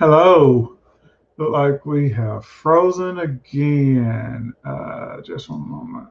Hello. Look like we have frozen again. Uh, just one moment.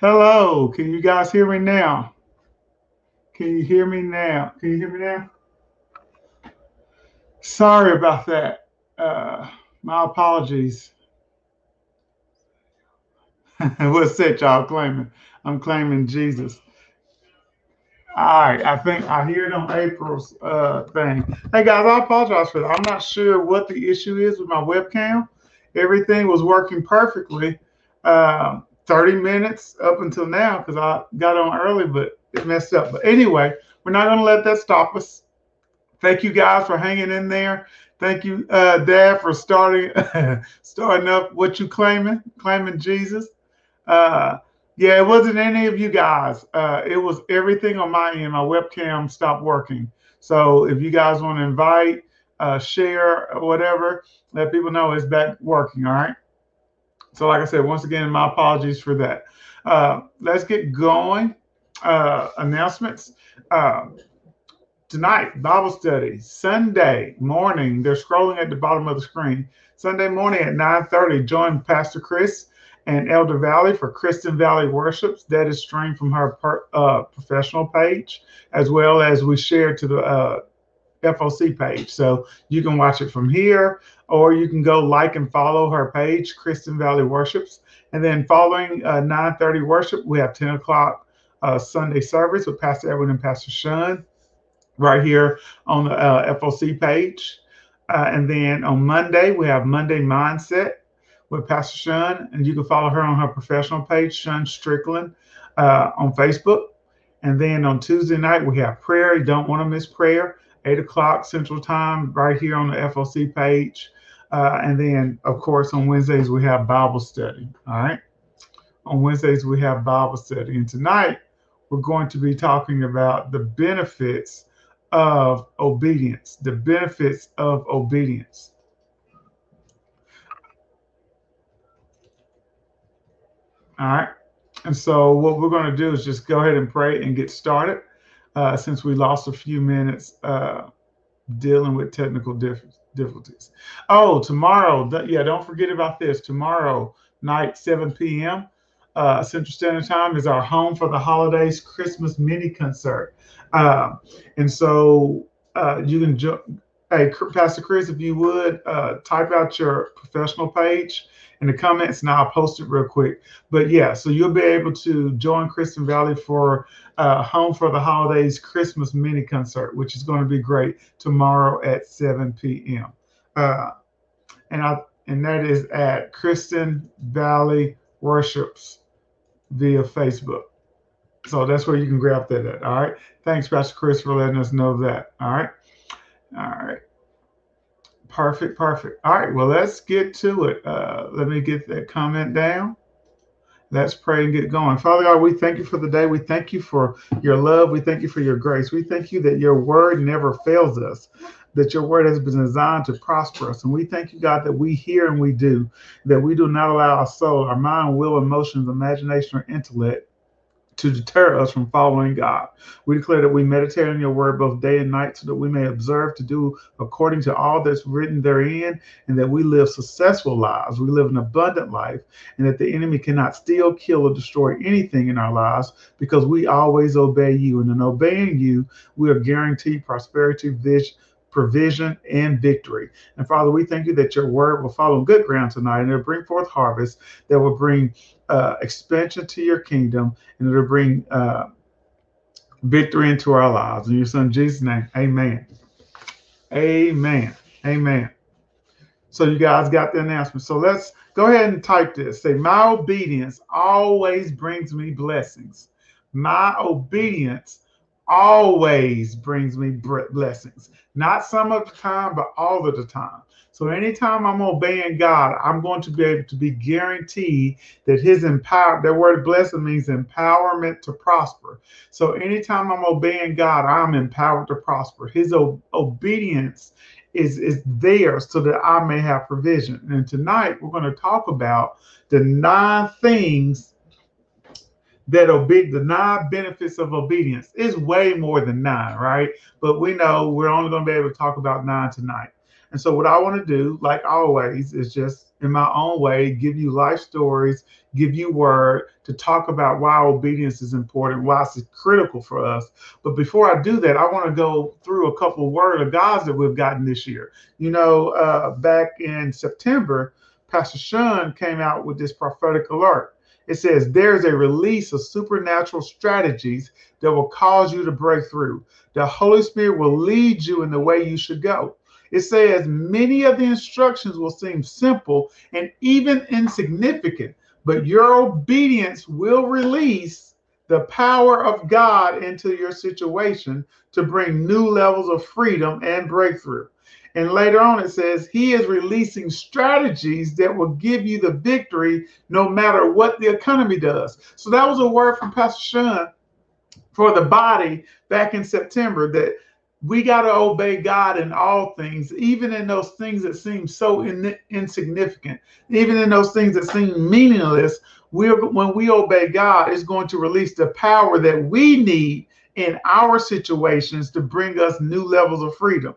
Hello. Can you guys hear me now? Can you hear me now? Can you hear me now? Sorry about that. Uh, my apologies. What's that y'all claiming? I'm claiming Jesus. All right, I think I hear it on April's uh, thing. Hey guys, I apologize for that. I'm not sure what the issue is with my webcam. Everything was working perfectly. Um, 30 minutes up until now because I got on early, but it messed up. But anyway, we're not going to let that stop us. Thank you guys for hanging in there. Thank you, uh, Dad, for starting starting up what you claiming, claiming Jesus. Uh, yeah, it wasn't any of you guys. Uh, it was everything on my end. My webcam stopped working. So if you guys want to invite, uh, share, whatever, let people know it's back working. All right. So, like I said, once again, my apologies for that. Uh, let's get going. Uh, announcements. Uh, tonight, Bible study, Sunday morning. They're scrolling at the bottom of the screen. Sunday morning at 9:30, join Pastor Chris and Elder Valley for Kristen Valley Worships. That is streamed from her per, uh, professional page, as well as we share to the uh, FOC page. So you can watch it from here, or you can go like and follow her page, Kristen Valley Worships. And then following uh, 9.30 worship, we have 10 o'clock uh, Sunday service with Pastor Edwin and Pastor Sean right here on the uh, FOC page. Uh, and then on Monday, we have Monday Mindset with Pastor Sean, and you can follow her on her professional page, Sean Strickland, uh, on Facebook. And then on Tuesday night, we have prayer. You don't want to miss prayer. 8 o'clock Central Time, right here on the FOC page. Uh, and then, of course, on Wednesdays, we have Bible study. All right. On Wednesdays, we have Bible study. And tonight, we're going to be talking about the benefits of obedience, the benefits of obedience. All right. And so, what we're going to do is just go ahead and pray and get started uh, since we lost a few minutes uh, dealing with technical difficulties. Oh, tomorrow, th- yeah, don't forget about this. Tomorrow night, 7 p.m. Uh, Central Standard Time is our Home for the Holidays Christmas mini concert. Uh, and so uh, you can, jo- hey, Pastor Chris, if you would, uh, type out your professional page in the comments and I'll post it real quick. But yeah, so you'll be able to join Kristen Valley for uh, Home for the Holidays Christmas mini concert, which is going to be great tomorrow at 7 p.m. Uh, and I and that is at Kristen Valley Worships via Facebook. So that's where you can grab that at. All right. Thanks, Pastor Chris, for letting us know that. All right. All right. Perfect, perfect. All right, well, let's get to it. Uh, let me get that comment down. Let's pray and get going. Father God, we thank you for the day. We thank you for your love. We thank you for your grace. We thank you that your word never fails us, that your word has been designed to prosper us. And we thank you, God, that we hear and we do, that we do not allow our soul, our mind, will, emotions, imagination, or intellect to deter us from following God. We declare that we meditate on your word both day and night so that we may observe to do according to all that's written therein, and that we live successful lives. We live an abundant life, and that the enemy cannot steal, kill, or destroy anything in our lives because we always obey you. And in obeying you, we are guaranteed prosperity, vision provision, and victory. And Father, we thank you that your word will fall on good ground tonight and it'll bring forth harvest that will bring uh, expansion to your kingdom and it'll bring uh, victory into our lives. In your son Jesus' name, amen. Amen. Amen. So you guys got the announcement. So let's go ahead and type this. Say, my obedience always brings me blessings. My obedience always brings me blessings. Not some of the time, but all of the time. So anytime I'm obeying God, I'm going to be able to be guaranteed that his empower that word blessing means empowerment to prosper. So anytime I'm obeying God, I'm empowered to prosper. His o- obedience is is there so that I may have provision. And tonight we're going to talk about the nine things that obe- the nine benefits of obedience is way more than nine, right? But we know we're only going to be able to talk about nine tonight. And so, what I want to do, like always, is just in my own way, give you life stories, give you word to talk about why obedience is important, why it's critical for us. But before I do that, I want to go through a couple of word of God's that we've gotten this year. You know, uh, back in September, Pastor Sean came out with this prophetic alert it says there's a release of supernatural strategies that will cause you to break through. The Holy Spirit will lead you in the way you should go. It says many of the instructions will seem simple and even insignificant, but your obedience will release the power of God into your situation to bring new levels of freedom and breakthrough. And later on, it says he is releasing strategies that will give you the victory no matter what the economy does. So that was a word from Pastor Sean for the body back in September that we got to obey God in all things, even in those things that seem so in, insignificant, even in those things that seem meaningless. We're, when we obey God, it's going to release the power that we need in our situations to bring us new levels of freedom.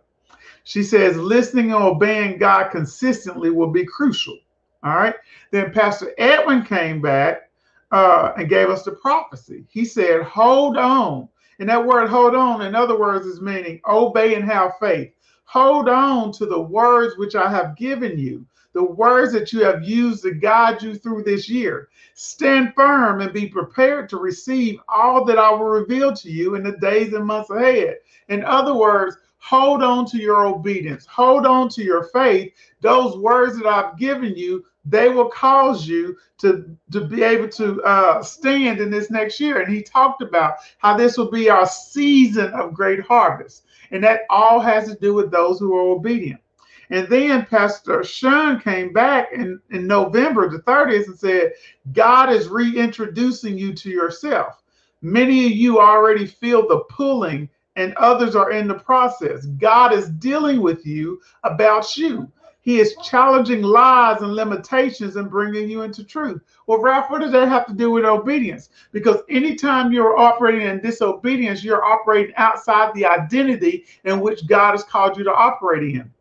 She says listening and obeying God consistently will be crucial. All right. Then Pastor Edwin came back uh, and gave us the prophecy. He said, Hold on. And that word hold on, in other words, is meaning obey and have faith. Hold on to the words which I have given you, the words that you have used to guide you through this year. Stand firm and be prepared to receive all that I will reveal to you in the days and months ahead. In other words, hold on to your obedience, hold on to your faith. Those words that I've given you, they will cause you to, to be able to uh, stand in this next year. And he talked about how this will be our season of great harvest. And that all has to do with those who are obedient. And then Pastor Sean came back in, in November the 30th and said, God is reintroducing you to yourself. Many of you already feel the pulling, and others are in the process. God is dealing with you about you. He is challenging lies and limitations and bringing you into truth. Well, Ralph, what does that have to do with obedience? Because anytime you're operating in disobedience, you're operating outside the identity in which God has called you to operate in.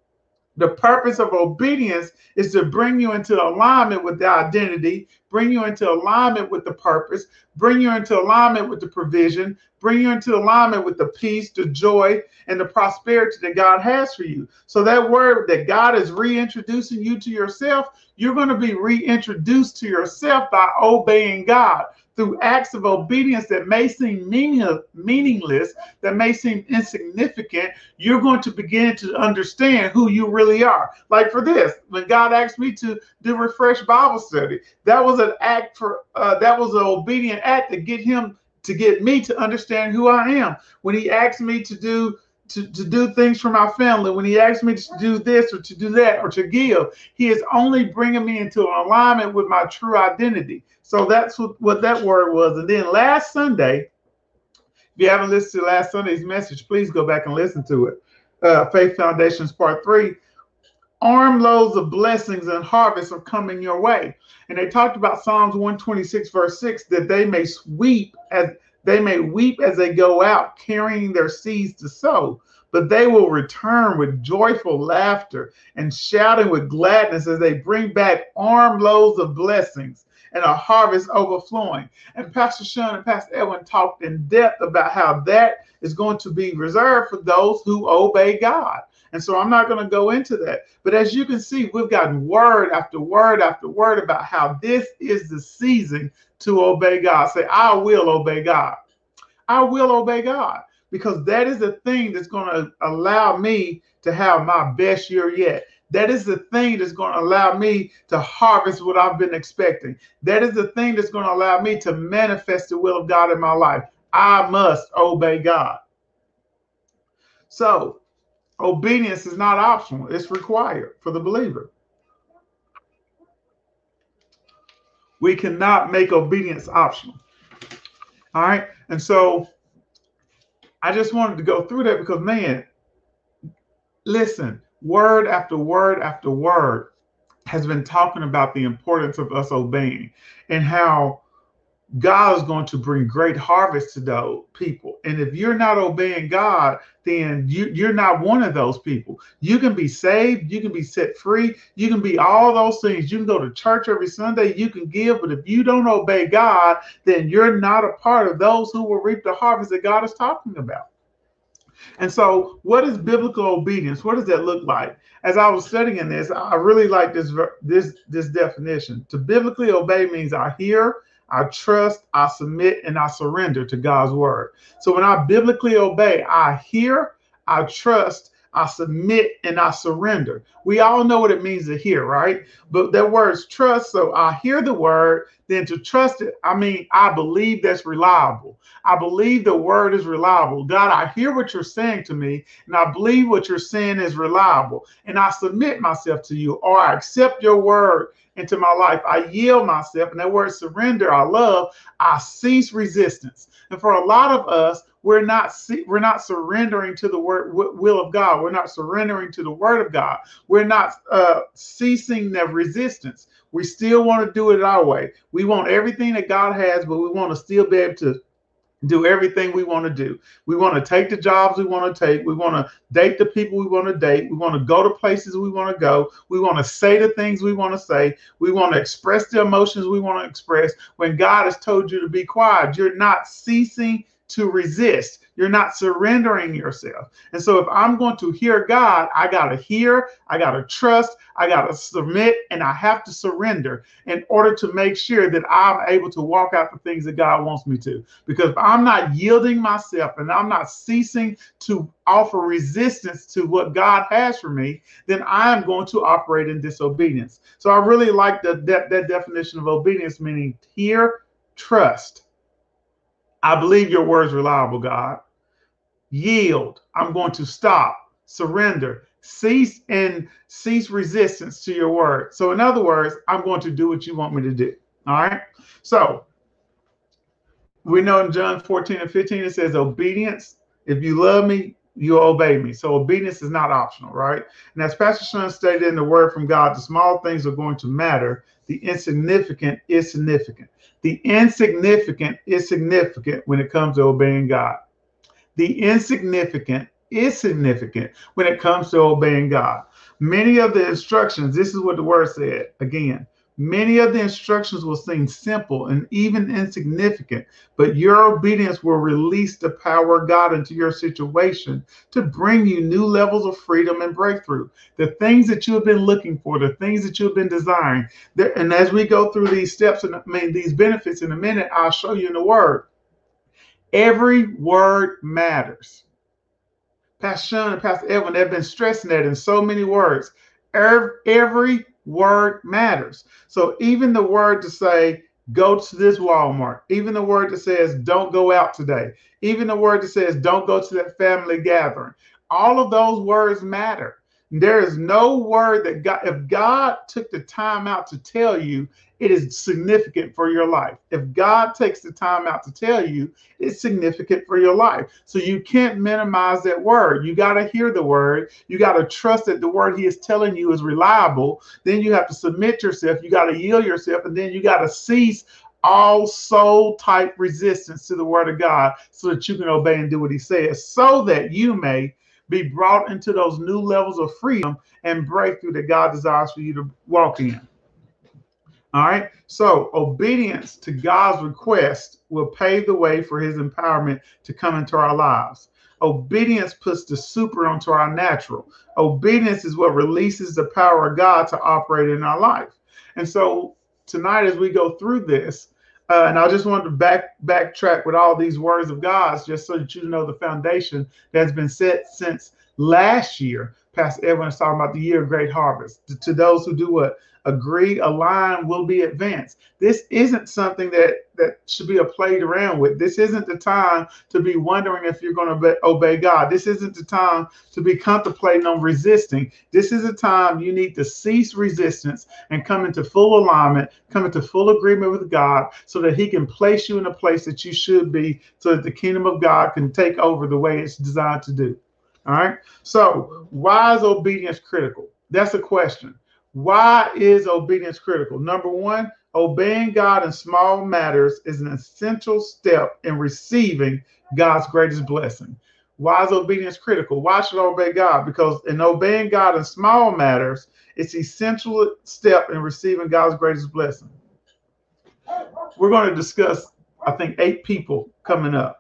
The purpose of obedience is to bring you into alignment with the identity, bring you into alignment with the purpose, bring you into alignment with the provision, bring you into alignment with the peace, the joy, and the prosperity that God has for you. So that word that God is reintroducing you to yourself, you're going to be reintroduced to yourself by obeying God through acts of obedience that may seem meaningless, that may seem insignificant, you're going to begin to understand who you really are. Like for this, when God asked me to do refresh Bible study, that was an act for uh, that was an obedient act to get him to get me to understand who I am. When he asked me to do to, to do things for my family, when he asked me to do this or to do that or to give, he is only bringing me into alignment with my true identity. So that's what, what that word was. And then last Sunday, if you haven't listened to last Sunday's message, please go back and listen to it. Uh, Faith Foundations Part 3. Armloads of blessings and harvests are coming your way. And they talked about Psalms 126, verse 6, that they may sweep as they may weep as they go out, carrying their seeds to sow, but they will return with joyful laughter and shouting with gladness as they bring back armloads of blessings and a harvest overflowing. And Pastor Sean and Pastor Edwin talked in depth about how that is going to be reserved for those who obey God. And so I'm not going to go into that. But as you can see, we've gotten word after word after word about how this is the season to obey God. Say, I will obey God. I will obey God because that is the thing that's going to allow me to have my best year yet. That is the thing that's going to allow me to harvest what I've been expecting. That is the thing that's going to allow me to manifest the will of God in my life. I must obey God. So, obedience is not optional, it's required for the believer. We cannot make obedience optional. All right. And so I just wanted to go through that because, man, listen, word after word after word has been talking about the importance of us obeying and how God is going to bring great harvest to those people. And if you're not obeying God, then you, are not one of those people. You can be saved, you can be set free, you can be all those things. You can go to church every Sunday, you can give, but if you don't obey God, then you're not a part of those who will reap the harvest that God is talking about. And so, what is biblical obedience? What does that look like? As I was studying this, I really like this this this definition. To biblically obey means I hear, I trust, I submit, and I surrender to God's word. So when I biblically obey, I hear, I trust, I submit, and I surrender. We all know what it means to hear, right? But that word's trust. So I hear the word, then to trust it, I mean, I believe that's reliable. I believe the word is reliable. God, I hear what you're saying to me, and I believe what you're saying is reliable. And I submit myself to you, or I accept your word into my life. I yield myself. And that word surrender, I love. I cease resistance. And for a lot of us, we're not we're not surrendering to the word will of God. We're not surrendering to the word of God. We're not uh, ceasing the resistance. We still want to do it our way. We want everything that God has, but we want to still be able to do everything we want to do. We want to take the jobs we want to take. We want to date the people we want to date. We want to go to places we want to go. We want to say the things we want to say. We want to express the emotions we want to express. When God has told you to be quiet, you're not ceasing to resist. You're not surrendering yourself. And so if I'm going to hear God, I got to hear, I got to trust, I got to submit, and I have to surrender in order to make sure that I'm able to walk out the things that God wants me to. Because if I'm not yielding myself and I'm not ceasing to offer resistance to what God has for me, then I am going to operate in disobedience. So I really like the, that, that definition of obedience, meaning hear, trust I believe your words reliable, God. Yield. I'm going to stop, surrender, cease and cease resistance to your word. So, in other words, I'm going to do what you want me to do. All right. So, we know in John 14 and 15 it says obedience. If you love me, you'll obey me. So obedience is not optional, right? And as Pastor Sean stated in the word from God, the small things are going to matter. The insignificant is significant. The insignificant is significant when it comes to obeying God. The insignificant is significant when it comes to obeying God. Many of the instructions, this is what the word said again. Many of the instructions will seem simple and even insignificant, but your obedience will release the power of God into your situation to bring you new levels of freedom and breakthrough. The things that you have been looking for, the things that you have been desiring. And as we go through these steps and I mean these benefits in a minute, I'll show you in the word. Every word matters. Pastor Sean and Pastor Edwin have been stressing that in so many words. Every word matters. So even the word to say, go to this Walmart, even the word that says, don't go out today, even the word that says, don't go to that family gathering, all of those words matter. There is no word that God, if God took the time out to tell you, it is significant for your life. If God takes the time out to tell you, it's significant for your life. So you can't minimize that word. You got to hear the word. You got to trust that the word he is telling you is reliable. Then you have to submit yourself. You got to yield yourself. And then you got to cease all soul type resistance to the word of God so that you can obey and do what he says, so that you may be brought into those new levels of freedom and breakthrough that God desires for you to walk in. All right. So obedience to God's request will pave the way for his empowerment to come into our lives. Obedience puts the super onto our natural. Obedience is what releases the power of God to operate in our life. And so tonight, as we go through this, uh, and I just wanted to back backtrack with all these words of God's, just so that you know the foundation that's been set since last year. Pastor Edwin is talking about the year of great harvest. To, to those who do what agree, align, will be advanced. This isn't something that that should be a played around with. This isn't the time to be wondering if you're going to obey God. This isn't the time to be contemplating on resisting. This is a time you need to cease resistance and come into full alignment, come into full agreement with God so that He can place you in a place that you should be so that the kingdom of God can take over the way it's designed to do. All right. So, why is obedience critical? That's a question. Why is obedience critical? Number one, obeying God in small matters is an essential step in receiving God's greatest blessing. Why is obedience critical? Why should I obey God? Because in obeying God in small matters, it's essential step in receiving God's greatest blessing. We're going to discuss, I think, eight people coming up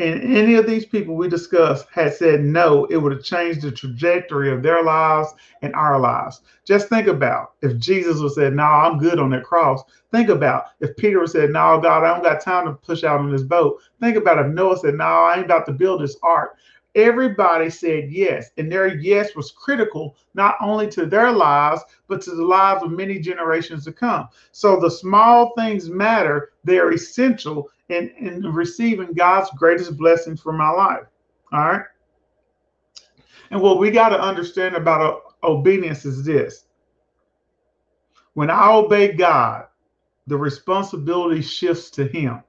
and any of these people we discussed had said no, it would have changed the trajectory of their lives and our lives. Just think about if Jesus would said, "No, nah, I'm good on that cross." Think about if Peter would said, "No, nah, God, I don't got time to push out on this boat." Think about if Noah said, "No, nah, I ain't about to build this ark." Everybody said yes, and their yes was critical not only to their lives, but to the lives of many generations to come. So the small things matter, they're essential in, in receiving God's greatest blessings for my life. All right. And what we got to understand about uh, obedience is this when I obey God, the responsibility shifts to Him.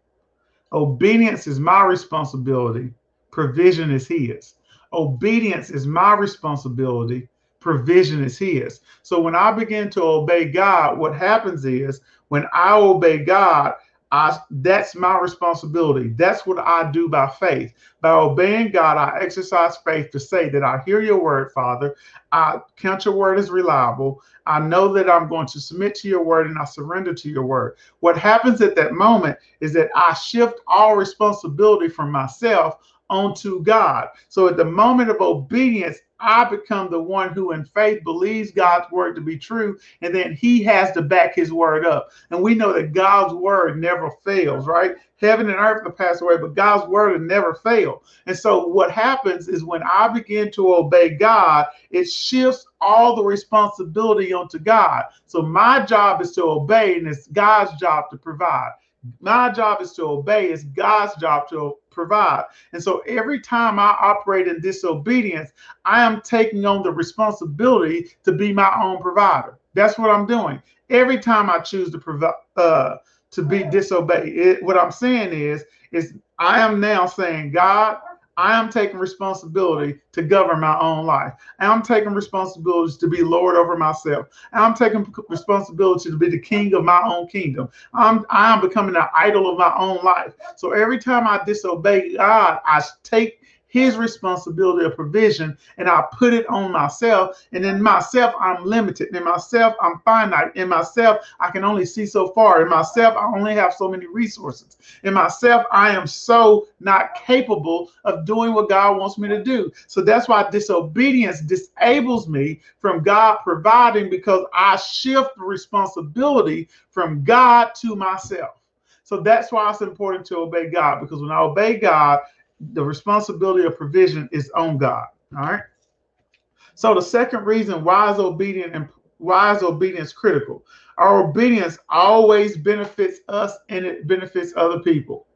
Obedience is my responsibility provision is his. Obedience is my responsibility, provision is his. So when I begin to obey God, what happens is when I obey God, I, that's my responsibility. That's what I do by faith. By obeying God, I exercise faith to say that I hear your word, Father. I count your word as reliable. I know that I'm going to submit to your word and I surrender to your word. What happens at that moment is that I shift all responsibility from myself onto God. So at the moment of obedience, I become the one who in faith believes God's word to be true, and then he has to back his word up. And we know that God's word never fails, right? Heaven and earth will pass away, but God's word will never fail. And so what happens is when I begin to obey God, it shifts all the responsibility onto God. So my job is to obey, and it's God's job to provide. My job is to obey, it's God's job to provide. And so every time I operate in disobedience, I am taking on the responsibility to be my own provider. That's what I'm doing. Every time I choose to provide, uh, to be disobeyed. It, what I'm saying is, is I am now saying, God, I am taking responsibility to govern my own life. I'm taking responsibility to be Lord over myself. I'm taking responsibility to be the king of my own kingdom. I'm I am becoming the idol of my own life. So every time I disobey God, I take his responsibility of provision and I put it on myself. And in myself, I'm limited. In myself, I'm finite. In myself, I can only see so far. In myself, I only have so many resources. In myself, I am so not capable of doing what God wants me to do. So that's why disobedience disables me from God providing because I shift the responsibility from God to myself. So that's why it's important to obey God because when I obey God, the responsibility of provision is on God. All right. So the second reason why is obedience and why is obedience critical? Our obedience always benefits us and it benefits other people.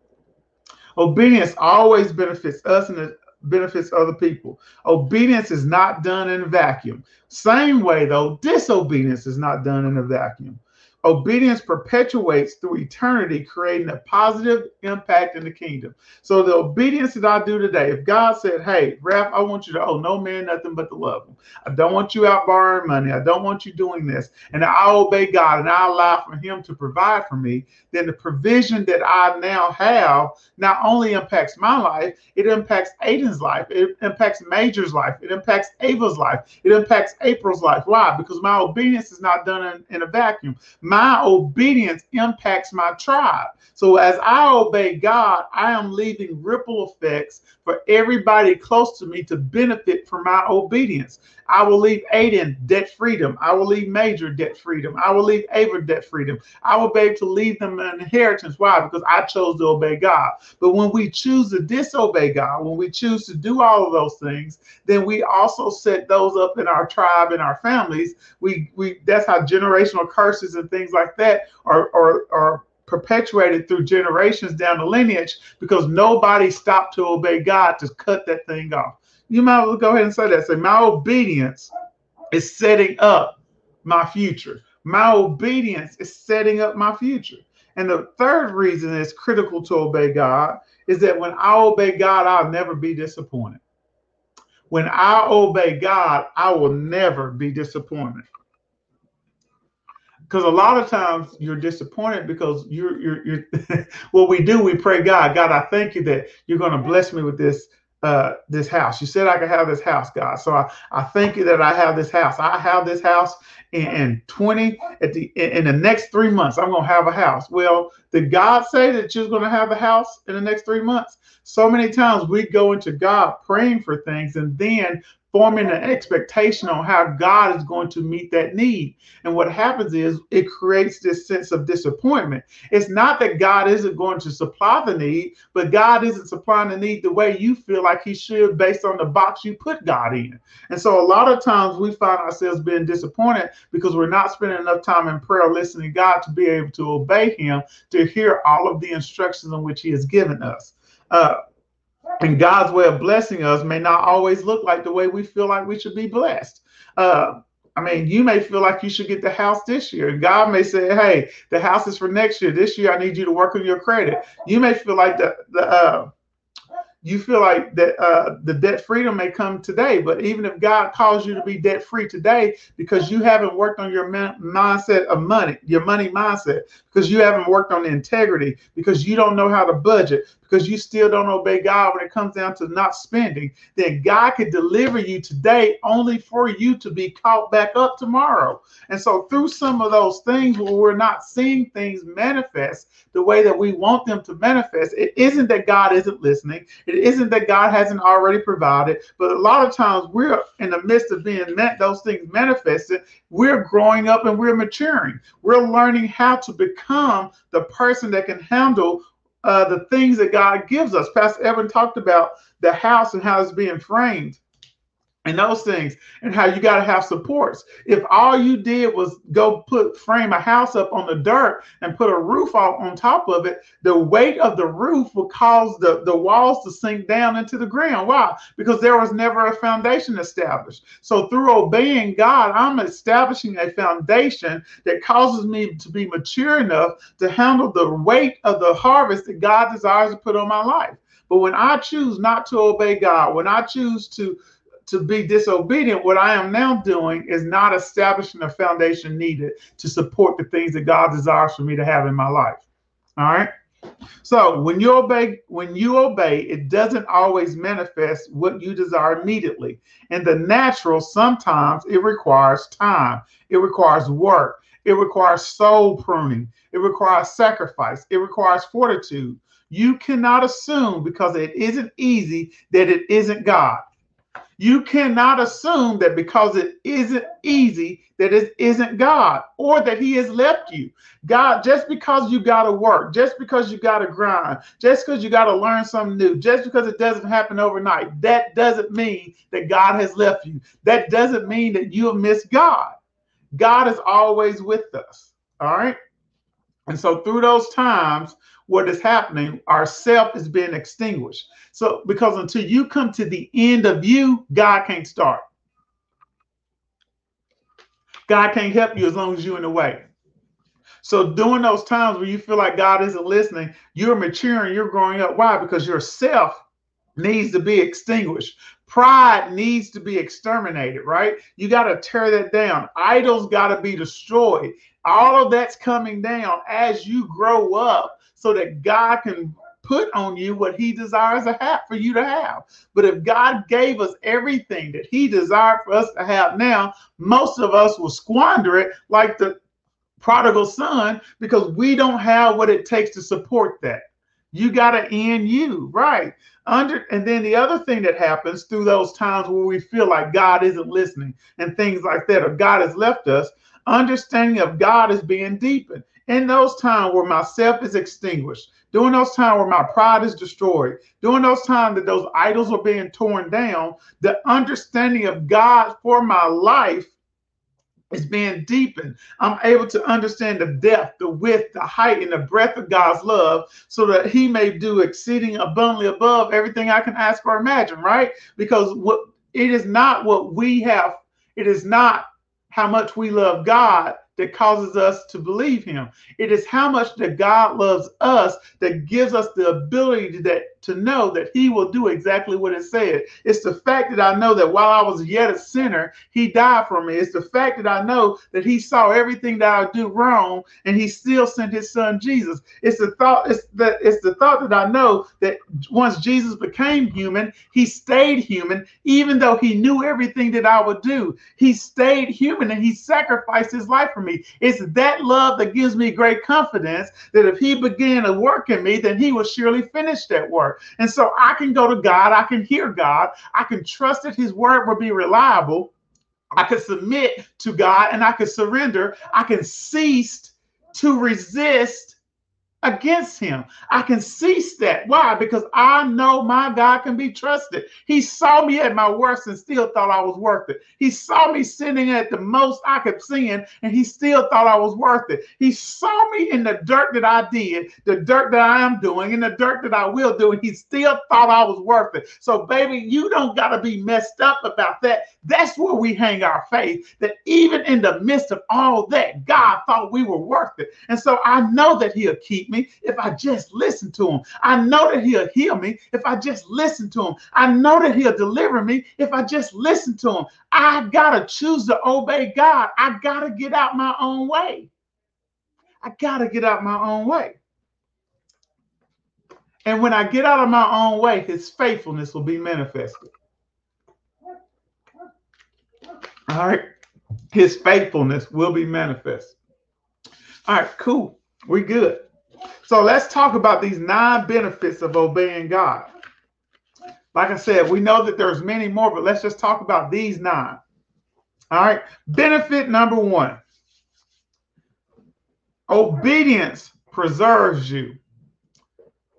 Obedience always benefits us and it benefits other people. Obedience is not done in a vacuum. Same way though, disobedience is not done in a vacuum. Obedience perpetuates through eternity, creating a positive impact in the kingdom. So the obedience that I do today, if God said, Hey, Raph, I want you to owe no man nothing but to love him. I don't want you out borrowing money. I don't want you doing this. And I obey God and I allow for him to provide for me, then the provision that I now have not only impacts my life, it impacts Aiden's life, it impacts Major's life, it impacts Ava's life, it impacts April's life. Why? Because my obedience is not done in, in a vacuum. My my obedience impacts my tribe. So as I obey God, I am leaving ripple effects for everybody close to me to benefit from my obedience. I will leave Aiden debt freedom. I will leave Major debt freedom. I will leave Ava debt freedom. I will be able to leave them an inheritance. Why? Because I chose to obey God. But when we choose to disobey God, when we choose to do all of those things, then we also set those up in our tribe and our families. We we that's how generational curses and things like that are are are perpetuated through generations down the lineage because nobody stopped to obey God to cut that thing off. You might well go ahead and say that. Say, my obedience is setting up my future. My obedience is setting up my future. And the third reason it's critical to obey God is that when I obey God, I'll never be disappointed. When I obey God, I will never be disappointed because a lot of times you're disappointed because you're you're, you're what we do we pray god god i thank you that you're going to bless me with this uh, this house. You said I could have this house, God. So I, I thank you that I have this house. I have this house in, in 20 at the in the next three months. I'm gonna have a house. Well, did God say that you're gonna have a house in the next three months? So many times we go into God praying for things and then forming an expectation on how God is going to meet that need. And what happens is it creates this sense of disappointment. It's not that God isn't going to supply the need, but God isn't supplying the need the way you feel like He should based on the box you put God in. And so a lot of times we find ourselves being disappointed because we're not spending enough time in prayer listening to God to be able to obey Him, to hear all of the instructions in which He has given us. Uh, and God's way of blessing us may not always look like the way we feel like we should be blessed. Uh, I mean, you may feel like you should get the house this year. God may say, hey, the house is for next year. This year, I need you to work on your credit. You may feel like the, the uh, you feel like that uh, the debt freedom may come today, but even if God calls you to be debt free today because you haven't worked on your mindset of money, your money mindset, because you haven't worked on the integrity, because you don't know how to budget, because you still don't obey God when it comes down to not spending, then God could deliver you today only for you to be caught back up tomorrow. And so, through some of those things where we're not seeing things manifest the way that we want them to manifest, it isn't that God isn't listening, it isn't that God hasn't already provided, but a lot of times we're in the midst of being met, those things manifested, we're growing up and we're maturing. We're learning how to become the person that can handle uh, the things that God gives us. Pastor Evan talked about the house and how it's being framed. And those things and how you got to have supports. If all you did was go put frame a house up on the dirt and put a roof off on top of it the weight of the roof would cause the, the walls to sink down into the ground. Why? Because there was never a foundation established. So through obeying god i'm establishing a foundation that causes me to be mature enough to handle the weight of the harvest that god desires to put on my life. But when i choose not to obey god when i choose to to be disobedient, what I am now doing is not establishing a foundation needed to support the things that God desires for me to have in my life. All right. So when you obey, when you obey, it doesn't always manifest what you desire immediately. In the natural, sometimes it requires time, it requires work, it requires soul pruning, it requires sacrifice, it requires fortitude. You cannot assume because it isn't easy that it isn't God. You cannot assume that because it isn't easy, that it isn't God or that He has left you. God, just because you got to work, just because you got to grind, just because you got to learn something new, just because it doesn't happen overnight, that doesn't mean that God has left you. That doesn't mean that you have missed God. God is always with us. All right. And so through those times, what is happening, our self is being extinguished. So, because until you come to the end of you, God can't start. God can't help you as long as you're in the way. So, during those times where you feel like God isn't listening, you're maturing, you're growing up. Why? Because your self needs to be extinguished. Pride needs to be exterminated, right? You got to tear that down. Idols got to be destroyed. All of that's coming down as you grow up so that God can put on you what he desires to have for you to have. But if God gave us everything that he desired for us to have now, most of us will squander it like the prodigal son because we don't have what it takes to support that. You got to end you, right? Under and then the other thing that happens through those times where we feel like God isn't listening and things like that, or God has left us, understanding of God is being deepened in those times where myself is extinguished, during those times where my pride is destroyed, during those times that those idols are being torn down, the understanding of God for my life is being deepened. I'm able to understand the depth, the width, the height, and the breadth of God's love so that He may do exceeding abundantly above everything I can ask or imagine, right? Because what it is not what we have, it is not how much we love God that causes us to believe him. It is how much that God loves us that gives us the ability to, that, to know that he will do exactly what it said. It's the fact that I know that while I was yet a sinner, he died for me. It's the fact that I know that he saw everything that I do wrong and he still sent his son Jesus. It's the thought, it's it's the thought that I know that once Jesus became human, he stayed human, even though he knew everything that I would do. He stayed human and he sacrificed his life for me. It's that love that gives me great confidence that if he began to work in me, then he will surely finish that work. And so I can go to God, I can hear God, I can trust that his word will be reliable. I can submit to God and I can surrender. I can cease to resist against him. I can cease that. Why? Because I know my God can be trusted. He saw me at my worst and still thought I was worth it. He saw me sinning at the most I could sin and he still thought I was worth it. He saw me in the dirt that I did, the dirt that I am doing, and the dirt that I will do, and he still thought I was worth it. So, baby, you don't got to be messed up about that. That's where we hang our faith, that even in the midst of all that, God thought we were worth it. And so I know that he'll keep me if I just listen to him. I know that he'll heal me if I just listen to him. I know that he'll deliver me if I just listen to him. I got to choose to obey God. I got to get out my own way. I got to get out my own way. And when I get out of my own way, his faithfulness will be manifested. All right. His faithfulness will be manifest. All right, cool. We're good. So let's talk about these nine benefits of obeying God. Like I said, we know that there's many more, but let's just talk about these nine. All right. Benefit number one. Obedience preserves you.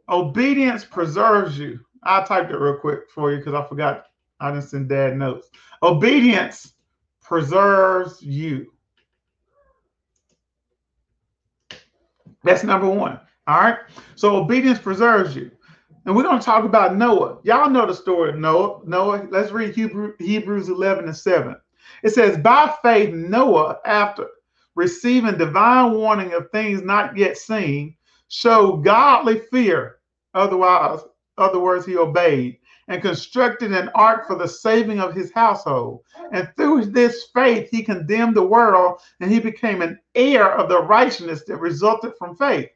Obedience preserves you. I typed it real quick for you because I forgot I didn't send dad notes. Obedience preserves you. That's number one. All right. So obedience preserves you. And we're going to talk about Noah. Y'all know the story of Noah. Noah, let's read Hebrew, Hebrews 11 and 7. It says, By faith, Noah, after receiving divine warning of things not yet seen, showed godly fear. Otherwise, other words, he obeyed and constructed an ark for the saving of his household. And through this faith, he condemned the world and he became an heir of the righteousness that resulted from faith.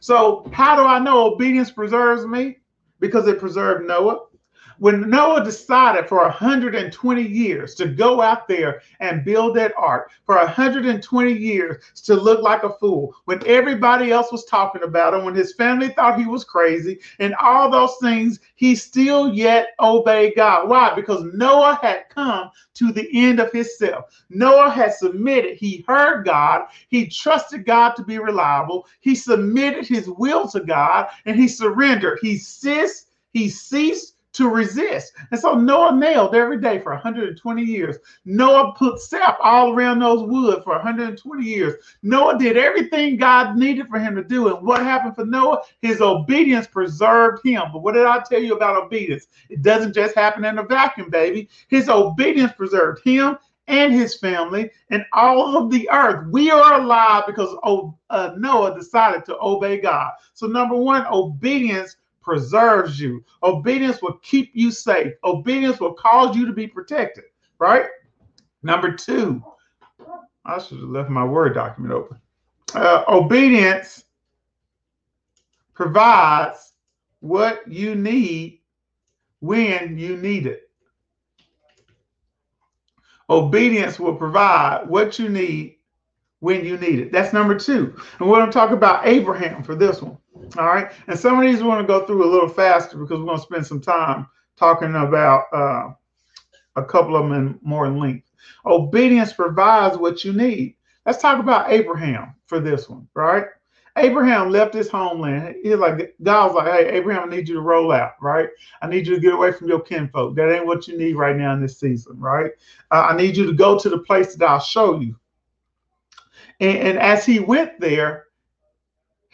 So, how do I know obedience preserves me? Because it preserved Noah, when Noah decided for 120 years to go out there and build that ark, for 120 years to look like a fool, when everybody else was talking about him, when his family thought he was crazy, and all those things, he still yet obeyed God. Why? Because Noah had come to the end of himself. Noah had submitted. He heard God. He trusted God to be reliable. He submitted his will to God and he surrendered. He ceased. He ceased to resist. And so Noah nailed every day for 120 years. Noah put sap all around those wood for 120 years. Noah did everything God needed for him to do. And what happened for Noah? His obedience preserved him. But what did I tell you about obedience? It doesn't just happen in a vacuum, baby. His obedience preserved him and his family and all of the earth. We are alive because uh, Noah decided to obey God. So, number one, obedience preserves you. Obedience will keep you safe. Obedience will cause you to be protected, right? Number two, I should have left my Word document open. Uh, obedience provides what you need when you need it. Obedience will provide what you need when you need it. That's number two. And we're going to talk about Abraham for this one. All right. And some of these we want to go through a little faster because we're going to spend some time talking about uh, a couple of them in more length. Obedience provides what you need. Let's talk about Abraham for this one, right? Abraham left his homeland. He's like, God was like, hey, Abraham, I need you to roll out, right? I need you to get away from your kinfolk. That ain't what you need right now in this season, right? Uh, I need you to go to the place that I'll show you. And, and as he went there,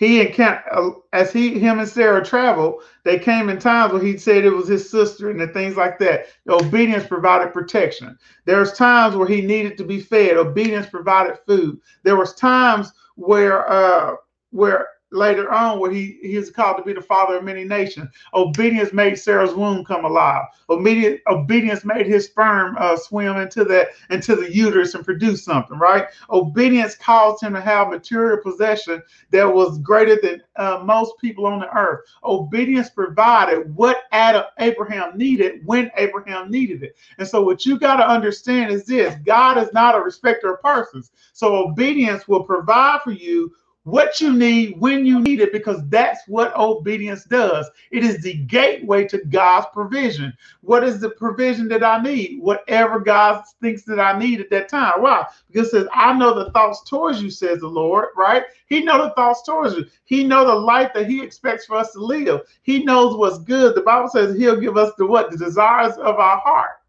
he and uh, as he him and Sarah traveled, they came in times where he said it was his sister and the things like that. The obedience provided protection. There was times where he needed to be fed. Obedience provided food. There was times where uh where later on where he, he is called to be the father of many nations. Obedience made Sarah's womb come alive. Obedience, obedience made his sperm uh, swim into that into the uterus and produce something, right? Obedience caused him to have material possession that was greater than uh, most people on the earth. Obedience provided what Adam Abraham needed when Abraham needed it. And so what you got to understand is this God is not a respecter of persons. So obedience will provide for you what you need when you need it because that's what obedience does. It is the gateway to God's provision. What is the provision that I need? Whatever God thinks that I need at that time. Why? Because it says, I know the thoughts towards you, says the Lord, right? He know the thoughts towards you. He know the life that he expects for us to live. He knows what's good. The Bible says he'll give us the what? The desires of our heart.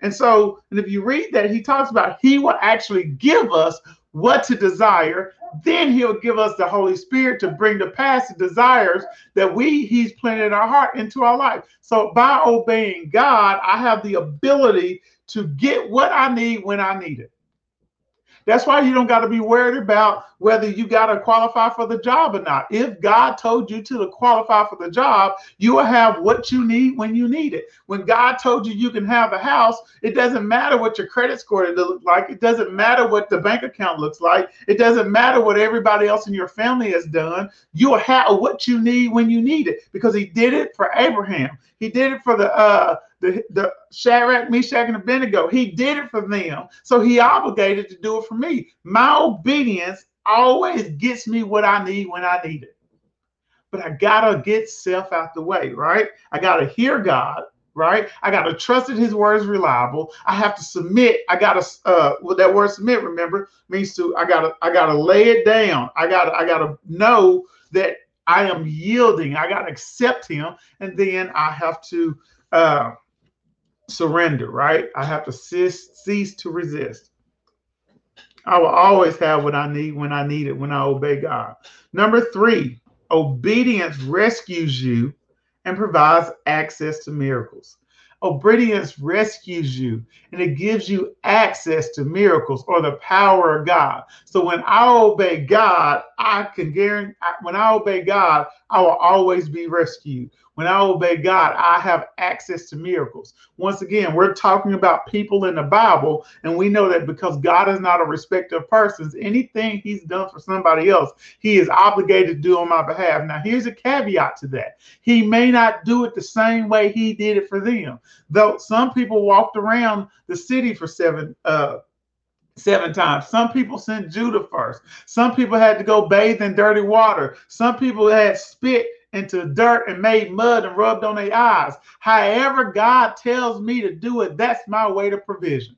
And so, and if you read that, he talks about he will actually give us what to desire. Then he'll give us the Holy Spirit to bring the past desires that we he's planted in our heart into our life. So by obeying God, I have the ability to get what I need when I need it. That's why you don't got to be worried about whether you got to qualify for the job or not. If God told you to qualify for the job, you will have what you need when you need it. When God told you you can have a house, it doesn't matter what your credit score looks like. It doesn't matter what the bank account looks like. It doesn't matter what everybody else in your family has done. You will have what you need when you need it because He did it for Abraham. He did it for the uh, the, the Shadrach, Meshach, and Abednego. He did it for them. So he obligated to do it for me. My obedience always gets me what I need when I need it. But I gotta get self out the way, right? I gotta hear God, right? I gotta trust that His word is reliable. I have to submit. I gotta uh what that word submit, remember, means to I gotta I gotta lay it down. I gotta I gotta know that I am yielding. I gotta accept Him, and then I have to uh surrender, right? I have to cease, cease to resist. I will always have what I need when I need it, when I obey God. Number three, obedience rescues you and provides access to miracles. Obedience rescues you and it gives you access to miracles or the power of God. So when I obey God, I can guarantee, when I obey God, I will always be rescued. When I obey God, I have access to miracles. Once again, we're talking about people in the Bible, and we know that because God is not a respecter of persons, anything He's done for somebody else, He is obligated to do on my behalf. Now, here's a caveat to that He may not do it the same way He did it for them. Though some people walked around the city for seven uh, seven times. Some people sent Judah first. Some people had to go bathe in dirty water. Some people had spit into dirt and made mud and rubbed on their eyes. However, God tells me to do it, that's my way to provision.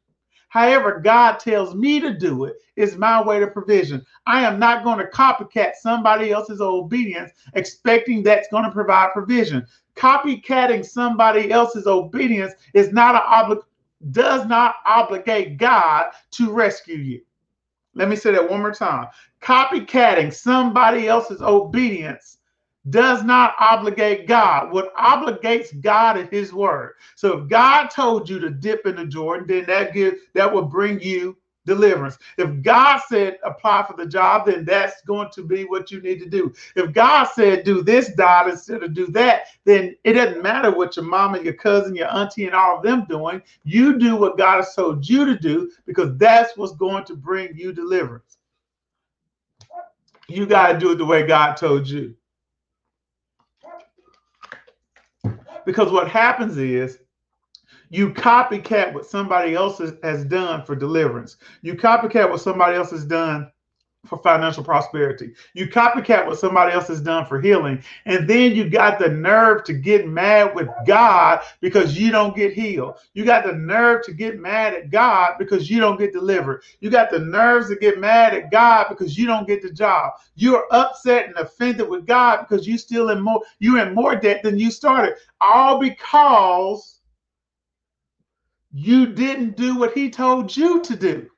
However, God tells me to do it is my way to provision. I am not going to copycat somebody else's obedience, expecting that's going to provide provision. Copycatting somebody else's obedience is not an obli- does not obligate God to rescue you. Let me say that one more time. Copycatting somebody else's obedience does not obligate God. What obligates God is his word. So if God told you to dip in the Jordan, then that give that will bring you deliverance. If God said apply for the job, then that's going to be what you need to do. If God said do this diet instead of do that, then it doesn't matter what your mama, your cousin, your auntie, and all of them doing. You do what God has told you to do because that's what's going to bring you deliverance. You got to do it the way God told you. Because what happens is you copycat what somebody else has done for deliverance. You copycat what somebody else has done for financial prosperity. You copycat what somebody else has done for healing. And then you got the nerve to get mad with God because you don't get healed. You got the nerve to get mad at God because you don't get delivered. You got the nerves to get mad at God because you don't get the job. You're upset and offended with God because you still in more you're in more debt than you started. All because you didn't do what he told you to do.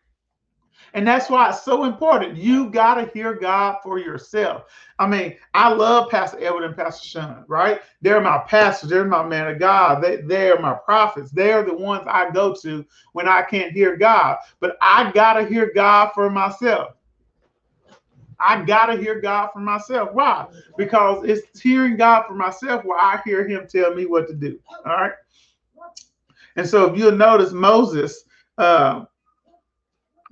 And that's why it's so important. You got to hear God for yourself. I mean, I love Pastor Edward and Pastor Sean, right? They're my pastors. They're my man of God. They, they're my prophets. They're the ones I go to when I can't hear God. But I got to hear God for myself. I got to hear God for myself. Why? Because it's hearing God for myself where I hear him tell me what to do. All right. And so if you'll notice, Moses, uh,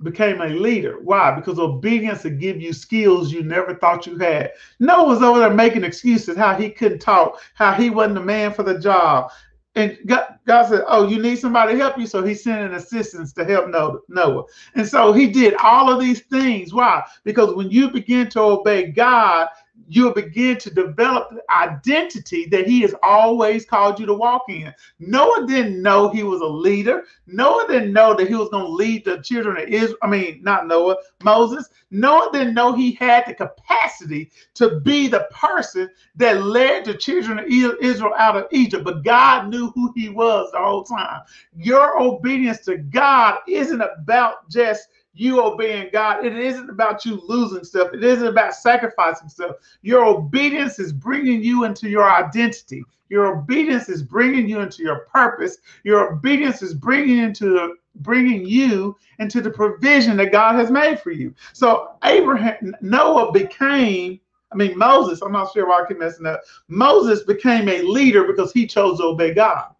became a leader. Why? Because obedience will give you skills you never thought you had. Noah was over there making excuses how he couldn't talk, how he wasn't the man for the job. And God, God said, Oh, you need somebody to help you. So he sent an assistance to help Noah. And so he did all of these things. Why? Because when you begin to obey God, you'll begin to develop the identity that he has always called you to walk in. Noah didn't know he was a leader. Noah didn't know that he was going to lead the children of Israel. I mean, not Noah, Moses. Noah didn't know he had the capacity to be the person that led the children of Israel out of Egypt. But God knew who he was the whole time. Your obedience to God isn't about just you obeying God. It isn't about you losing stuff. It isn't about sacrificing stuff. Your obedience is bringing you into your identity. Your obedience is bringing you into your purpose. Your obedience is bringing into bringing you into the provision that God has made for you. So Abraham, Noah became. I mean Moses. I'm not sure why I keep messing up. Moses became a leader because he chose to obey God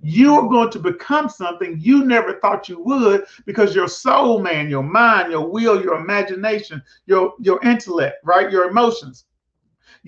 you're going to become something you never thought you would because your soul man your mind your will your imagination your your intellect right? Your emotions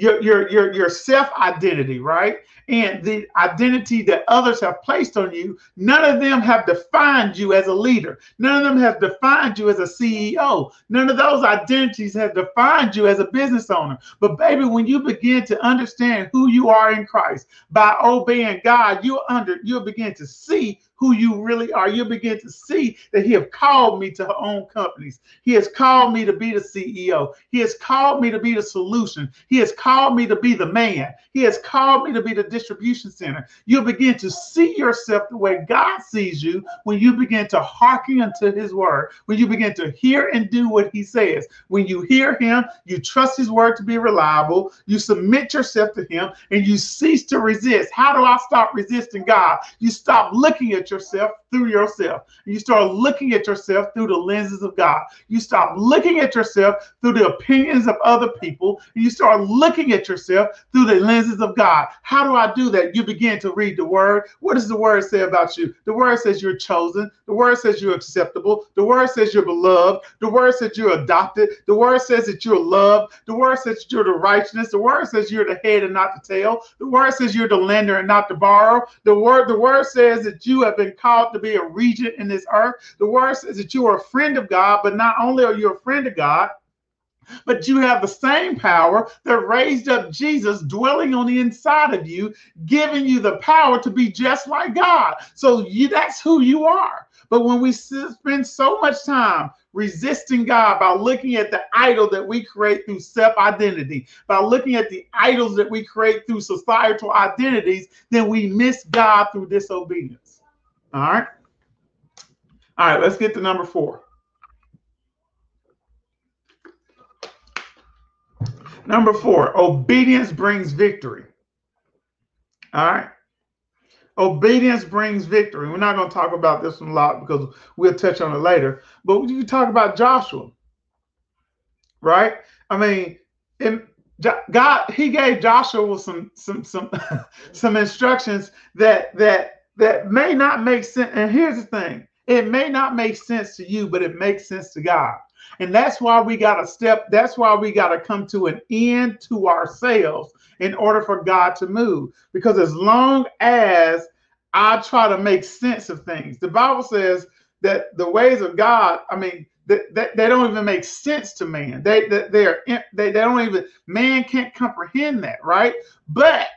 your your your, your self identity right and the identity that others have placed on you, none of them have defined you as a leader. None of them have defined you as a CEO. None of those identities have defined you as a business owner. But baby, when you begin to understand who you are in Christ by obeying God, you under you'll begin to see who you really are. You begin to see that He has called me to own companies. He has called me to be the CEO. He has called me to be the solution. He has called me to be the man. He has called me to be the distribution center. You'll begin to see yourself the way God sees you when you begin to hearken unto His word, when you begin to hear and do what He says. When you hear Him, you trust His word to be reliable, you submit yourself to Him, and you cease to resist. How do I stop resisting God? You stop looking at yourself through yourself. You start looking at yourself through the lenses of God. You stop looking at yourself through the opinions of other people. You start looking at yourself through the lenses of God. How do I do that? You begin to read the word. What does the word say about you? The word says you're chosen. The word says you're acceptable. The word says you're beloved. The word says you're adopted. The word says that you're loved. The word says you're the righteousness. The word says you're the head and not the tail. The word says you're the lender and not the borrower. The word, the word says that you have been called to be a regent in this earth. The word says that you are a friend of God, but not only are you a friend of God, but you have the same power that raised up Jesus dwelling on the inside of you, giving you the power to be just like God. So you, that's who you are. But when we spend so much time resisting God by looking at the idol that we create through self identity, by looking at the idols that we create through societal identities, then we miss God through disobedience. All right. All right, let's get to number four. Number four, obedience brings victory. All right. Obedience brings victory. We're not going to talk about this one a lot because we'll touch on it later. But you talk about Joshua, right? I mean, in, God, He gave Joshua some some some some instructions that that that may not make sense. And here's the thing: it may not make sense to you, but it makes sense to God. And that's why we got to step, that's why we got to come to an end to ourselves in order for God to move. Because as long as I try to make sense of things, the Bible says that the ways of God, I mean, they, they, they don't even make sense to man. They, they, they are, they, they don't even, man can't comprehend that, right? But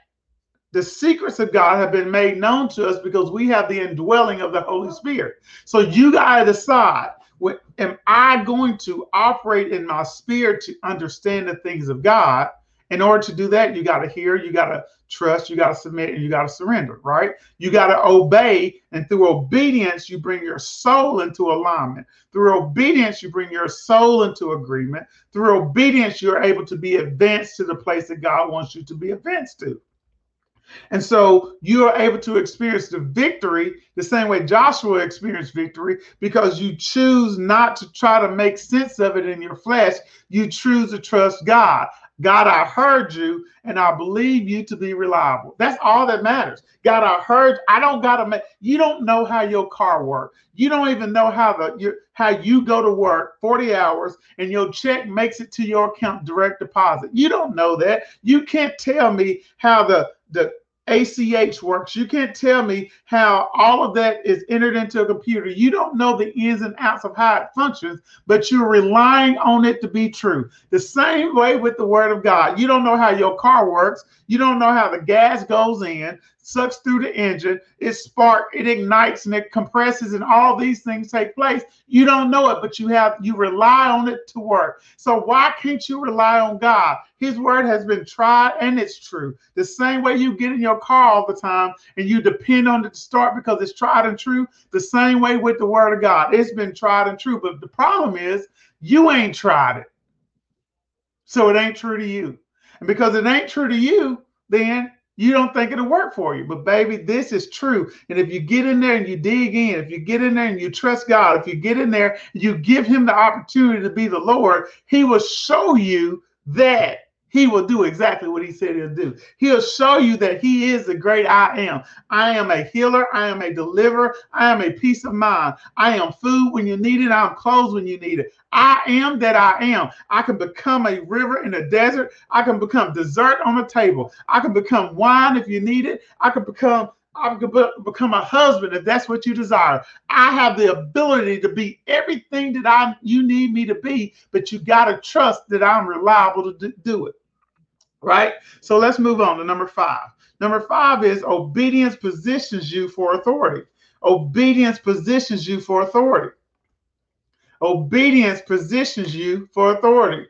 the secrets of God have been made known to us because we have the indwelling of the Holy Spirit. So you got to decide what, am I going to operate in my spirit to understand the things of God? In order to do that, you got to hear, you got to trust, you got to submit, and you got to surrender, right? You got to obey. And through obedience, you bring your soul into alignment. Through obedience, you bring your soul into agreement. Through obedience, you're able to be advanced to the place that God wants you to be advanced to. And so you are able to experience the victory the same way Joshua experienced victory because you choose not to try to make sense of it in your flesh. You choose to trust God. God, I heard you and I believe you to be reliable. That's all that matters. God, I heard. I don't gotta make. You don't know how your car works. You don't even know how the you how you go to work 40 hours and your check makes it to your account direct deposit. You don't know that. You can't tell me how the the ACH works. You can't tell me how all of that is entered into a computer. You don't know the ins and outs of how it functions, but you're relying on it to be true. The same way with the word of God. You don't know how your car works. You don't know how the gas goes in sucks through the engine, it sparks, it ignites, and it compresses, and all these things take place. You don't know it, but you have you rely on it to work. So why can't you rely on God? His word has been tried and it's true. The same way you get in your car all the time and you depend on it to start because it's tried and true, the same way with the word of God. It's been tried and true. But the problem is you ain't tried it. So it ain't true to you. And because it ain't true to you, then you don't think it'll work for you. But baby, this is true. And if you get in there and you dig in, if you get in there and you trust God, if you get in there, you give him the opportunity to be the Lord, he will show you that he will do exactly what he said he'll do. He'll show you that he is the great I am. I am a healer. I am a deliverer. I am a peace of mind. I am food when you need it. I'm clothes when you need it. I am that I am. I can become a river in a desert. I can become dessert on a table. I can become wine if you need it. I can become I can become a husband if that's what you desire. I have the ability to be everything that I you need me to be, but you got to trust that I'm reliable to do it right? So let's move on to number five. Number five is obedience positions you for authority. Obedience positions you for authority. Obedience positions you for authority.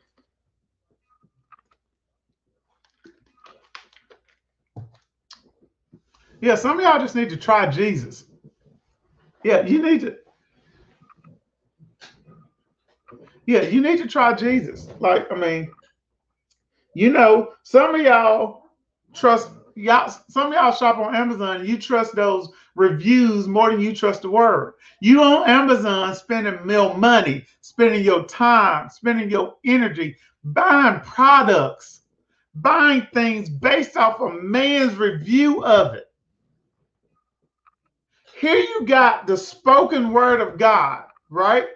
Yeah, some of y'all just need to try Jesus. Yeah, you need to. Yeah, you need to try Jesus. Like, I mean, you know, some of y'all trust y'all. Some of y'all shop on Amazon. You trust those reviews more than you trust the word. You on Amazon spending real money, spending your time, spending your energy, buying products, buying things based off a man's review of it. Here you got the spoken word of God, right?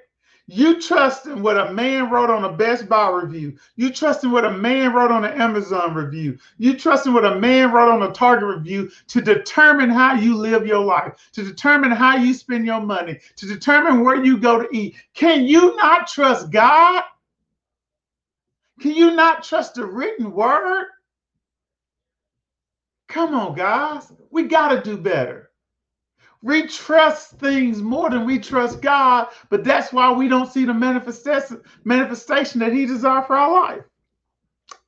You trust in what a man wrote on a Best Buy review. You trust in what a man wrote on an Amazon review. You trust in what a man wrote on a Target review to determine how you live your life, to determine how you spend your money, to determine where you go to eat. Can you not trust God? Can you not trust the written word? Come on, guys. We got to do better. We trust things more than we trust God, but that's why we don't see the manifestation manifestation that He desires for our life.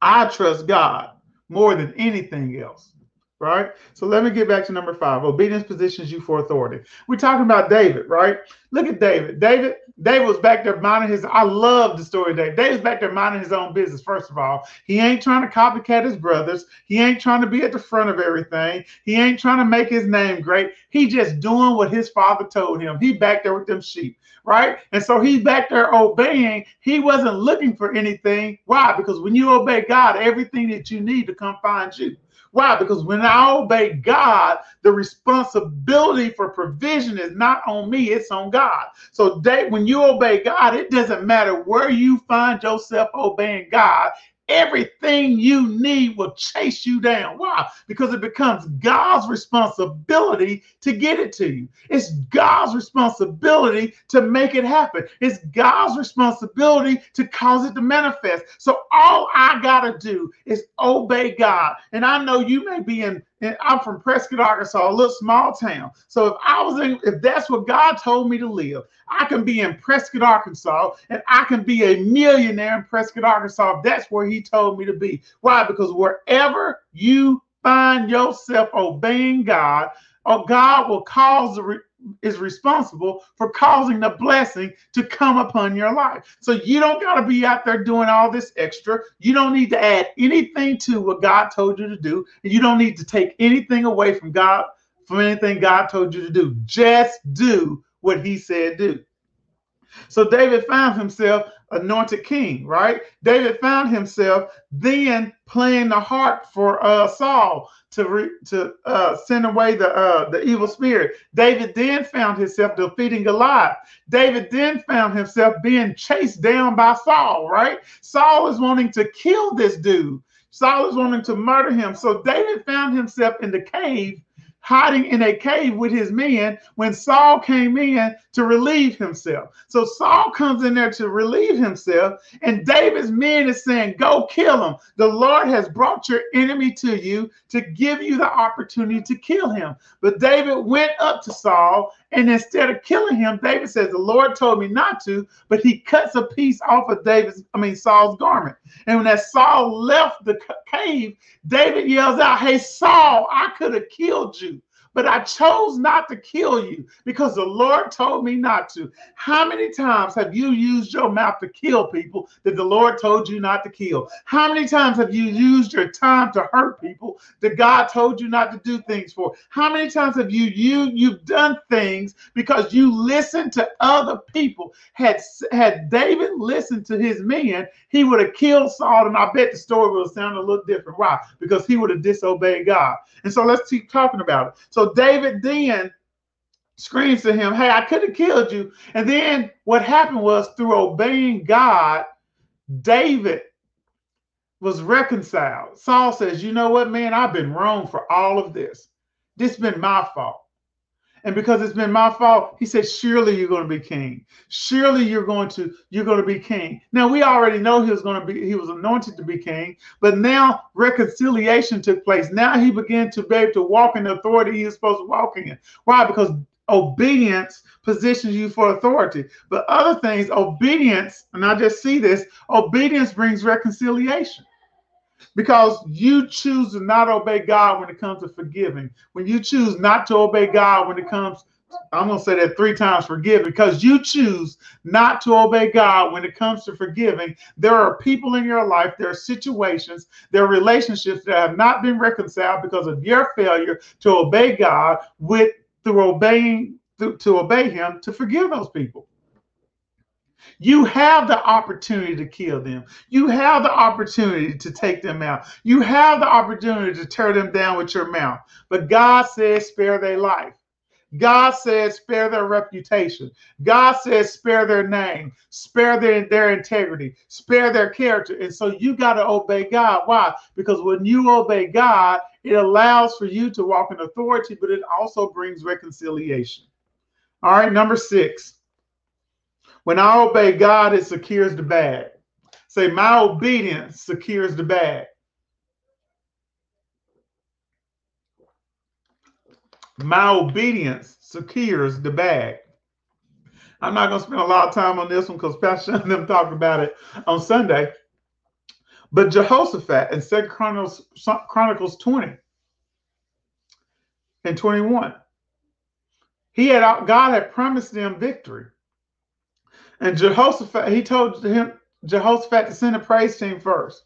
I trust God more than anything else right? So let me get back to number five. Obedience positions you for authority. We're talking about David, right? Look at David. David, David was back there minding his. I love the story of David. David's back there minding his own business. First of all, he ain't trying to copycat his brothers. He ain't trying to be at the front of everything. He ain't trying to make his name great. He just doing what his father told him. He back there with them sheep, right? And so he's back there obeying. He wasn't looking for anything. Why? Because when you obey God, everything that you need to come find you. Why? Because when I obey God, the responsibility for provision is not on me, it's on God. So they, when you obey God, it doesn't matter where you find yourself obeying God. Everything you need will chase you down. Why? Because it becomes God's responsibility to get it to you. It's God's responsibility to make it happen. It's God's responsibility to cause it to manifest. So all I got to do is obey God. And I know you may be in and I'm from Prescott, Arkansas, a little small town. So if I was in, if that's what God told me to live, I can be in Prescott, Arkansas, and I can be a millionaire in Prescott, Arkansas. That's where He told me to be. Why? Because wherever you find yourself obeying God, or God will cause the is responsible for causing the blessing to come upon your life. So you don't got to be out there doing all this extra. You don't need to add anything to what God told you to do. And you don't need to take anything away from God, from anything God told you to do. Just do what he said do. So David found himself anointed king, right? David found himself then playing the harp for uh, Saul to re, to uh, send away the uh, the evil spirit. David then found himself defeating Goliath. David then found himself being chased down by Saul. Right? Saul is wanting to kill this dude. Saul is wanting to murder him. So David found himself in the cave hiding in a cave with his men when Saul came in to relieve himself. So Saul comes in there to relieve himself, and David's men is saying, Go kill him. The Lord has brought your enemy to you to give you the opportunity to kill him. But David went up to Saul, and instead of killing him, David says, The Lord told me not to, but he cuts a piece off of David's, I mean, Saul's garment. And when that Saul left the cave, David yells out, Hey, Saul, I could have killed you but I chose not to kill you because the Lord told me not to. How many times have you used your mouth to kill people that the Lord told you not to kill? How many times have you used your time to hurt people that God told you not to do things for? How many times have you you you've done things because you listened to other people? Had had David listened to his men, he would have killed Saul, and I bet the story would have sounded a little different. Why? Because he would have disobeyed God. And so let's keep talking about it. So David then screams to him, Hey, I could have killed you. And then what happened was through obeying God, David was reconciled. Saul says, You know what, man? I've been wrong for all of this. This has been my fault. And because it's been my fault, he said, surely you're going to be king. Surely you're going to you're going to be king. Now we already know he was going to be he was anointed to be king, but now reconciliation took place. Now he began to be able to walk in the authority he is supposed to walk in. Why? Because obedience positions you for authority. But other things, obedience, and I just see this, obedience brings reconciliation. Because you choose to not obey God when it comes to forgiving. When you choose not to obey God when it comes I'm going to say that three times forgive because you choose not to obey God when it comes to forgiving. There are people in your life, there are situations, there are relationships that have not been reconciled because of your failure to obey God with through obeying to, to obey him to forgive those people. You have the opportunity to kill them. You have the opportunity to take them out. You have the opportunity to tear them down with your mouth. But God says, spare their life. God says, spare their reputation. God says, spare their name, spare their, their integrity, spare their character. And so you got to obey God. Why? Because when you obey God, it allows for you to walk in authority, but it also brings reconciliation. All right, number six. When I obey God, it secures the bag. Say, my obedience secures the bag. My obedience secures the bag. I'm not going to spend a lot of time on this one because Pastor and them talked about it on Sunday. But Jehoshaphat in Second Chronicles, Chronicles 20 and 21, he had God had promised them victory. And Jehoshaphat, he told him Jehoshaphat to send a praise team first.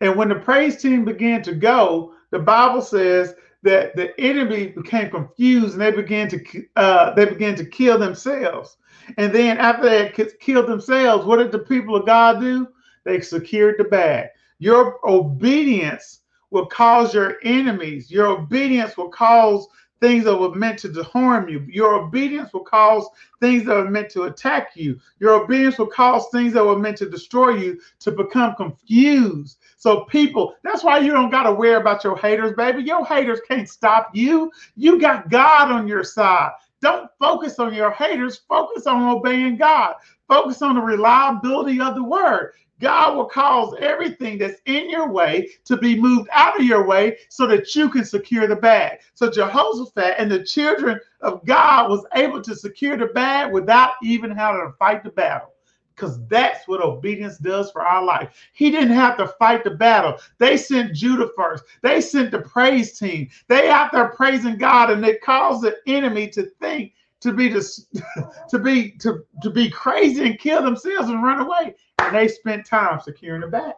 And when the praise team began to go, the Bible says that the enemy became confused and they began to uh, they began to kill themselves. And then after they killed themselves, what did the people of God do? They secured the bag. Your obedience will cause your enemies. Your obedience will cause things that were meant to harm you. Your obedience will cause things that were meant to attack you. Your obedience will cause things that were meant to destroy you to become confused. So, people, that's why you don't got to worry about your haters, baby. Your haters can't stop you. You got God on your side. Don't focus on your haters, focus on obeying God. Focus on the reliability of the word. God will cause everything that's in your way to be moved out of your way so that you can secure the bag. So Jehoshaphat and the children of God was able to secure the bag without even having to fight the battle. Because that's what obedience does for our life. He didn't have to fight the battle. They sent Judah first. They sent the praise team. They out there praising God, and they caused the enemy to think to be to, to be to, to be crazy and kill themselves and run away. And they spent time securing the bag.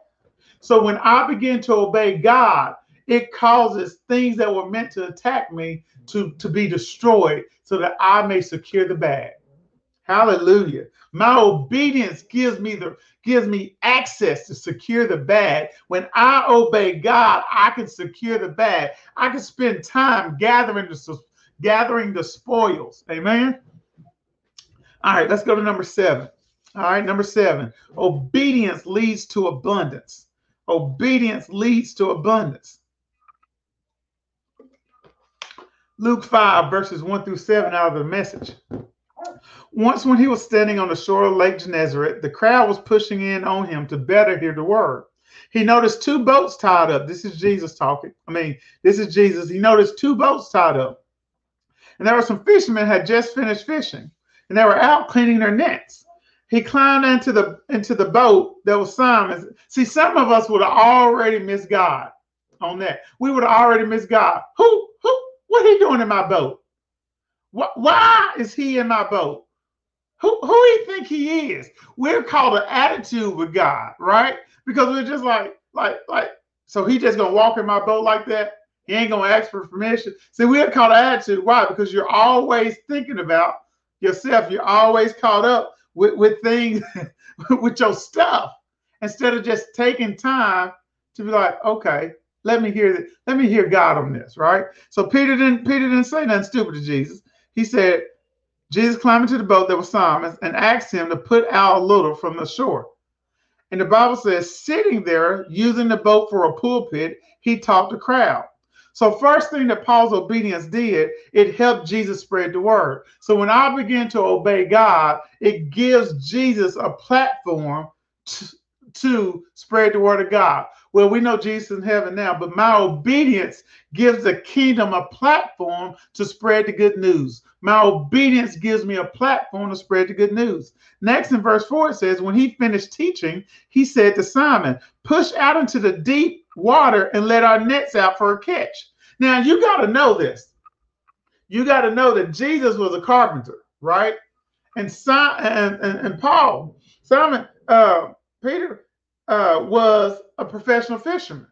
So when I begin to obey God, it causes things that were meant to attack me to, to be destroyed so that I may secure the bag. Hallelujah. My obedience gives me the gives me access to secure the bag. When I obey God, I can secure the bag. I can spend time gathering the gathering the spoils. Amen. All right, let's go to number seven. All right, number seven. Obedience leads to abundance. Obedience leads to abundance. Luke 5, verses 1 through 7 out of the message. Once, when he was standing on the shore of Lake Gennesaret, the crowd was pushing in on him to better hear the word. He noticed two boats tied up. This is Jesus talking. I mean, this is Jesus. He noticed two boats tied up. And there were some fishermen had just finished fishing, and they were out cleaning their nets. He climbed into the into the boat that was Simon's. See, some of us would have already missed God on that. We would have already missed God. Who who what he doing in my boat? What, why is he in my boat? Who who you think he is? We're called an attitude with God, right? Because we're just like like like so he just gonna walk in my boat like that. He ain't gonna ask for permission. See, we're called an attitude. Why? Because you're always thinking about yourself. You're always caught up with, with things with your stuff instead of just taking time to be like, okay, let me hear that. Let me hear God on this, right? So Peter didn't Peter didn't say nothing stupid to Jesus. He said, Jesus climbed into the boat that was Simon's and asked him to put out a little from the shore. And the Bible says, sitting there using the boat for a pulpit, he taught the crowd. So, first thing that Paul's obedience did, it helped Jesus spread the word. So, when I begin to obey God, it gives Jesus a platform to, to spread the word of God. Well, we know Jesus in heaven now, but my obedience gives the kingdom a platform to spread the good news. My obedience gives me a platform to spread the good news. Next in verse 4, it says, When he finished teaching, he said to Simon, Push out into the deep water and let our nets out for a catch. Now, you got to know this. You got to know that Jesus was a carpenter, right? And, Simon, and, and, and Paul, Simon, uh, Peter, uh, was a professional fisherman.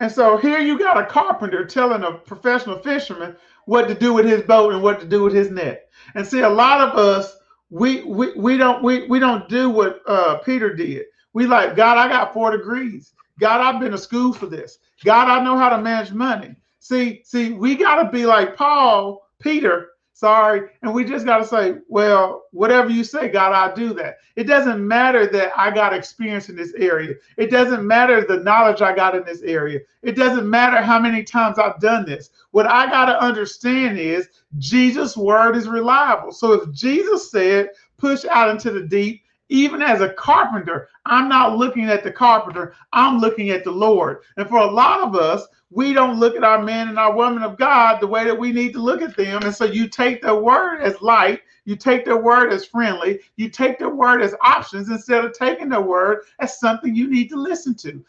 And so here you got a carpenter telling a professional fisherman what to do with his boat and what to do with his net. And see, a lot of us, we we, we don't we, we don't do what uh, Peter did. We like, God, I got four degrees. God, I've been to school for this. God, I know how to manage money. See, see, we got to be like Paul, Peter, sorry. And we just got to say, well, whatever you say, God, I'll do that. It doesn't matter that I got experience in this area. It doesn't matter the knowledge I got in this area. It doesn't matter how many times I've done this. What I got to understand is Jesus' word is reliable. So if Jesus said, push out into the deep, even as a carpenter, I'm not looking at the carpenter, I'm looking at the Lord. And for a lot of us, we don't look at our men and our women of God the way that we need to look at them. And so you take their word as light, you take their word as friendly, you take their word as options instead of taking their word as something you need to listen to.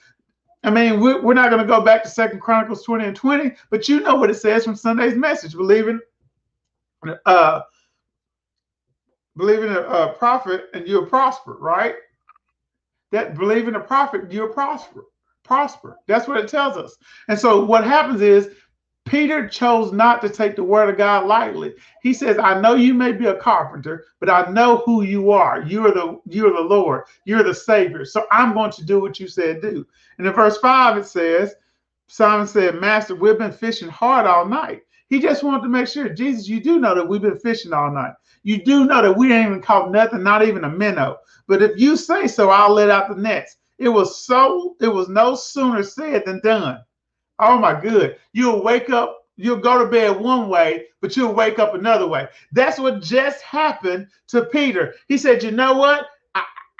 I mean, we're not going to go back to Second Chronicles 20 and 20, but you know what it says from Sunday's message. Believing, uh, believe in a, a prophet and you'll prosper, right? That believe in a prophet, you'll prosper prosper. That's what it tells us. And so what happens is Peter chose not to take the word of God lightly. He says, I know you may be a carpenter, but I know who you are. You are the you're the Lord, you're the Savior. So I'm going to do what you said do. And in verse 5, it says, Simon said, Master, we've been fishing hard all night. He just wanted to make sure, Jesus, you do know that we've been fishing all night. You do know that we ain't even caught nothing, not even a minnow. But if you say so, I'll let out the nets. It was so, it was no sooner said than done. Oh my good. You'll wake up, you'll go to bed one way, but you'll wake up another way. That's what just happened to Peter. He said, You know what?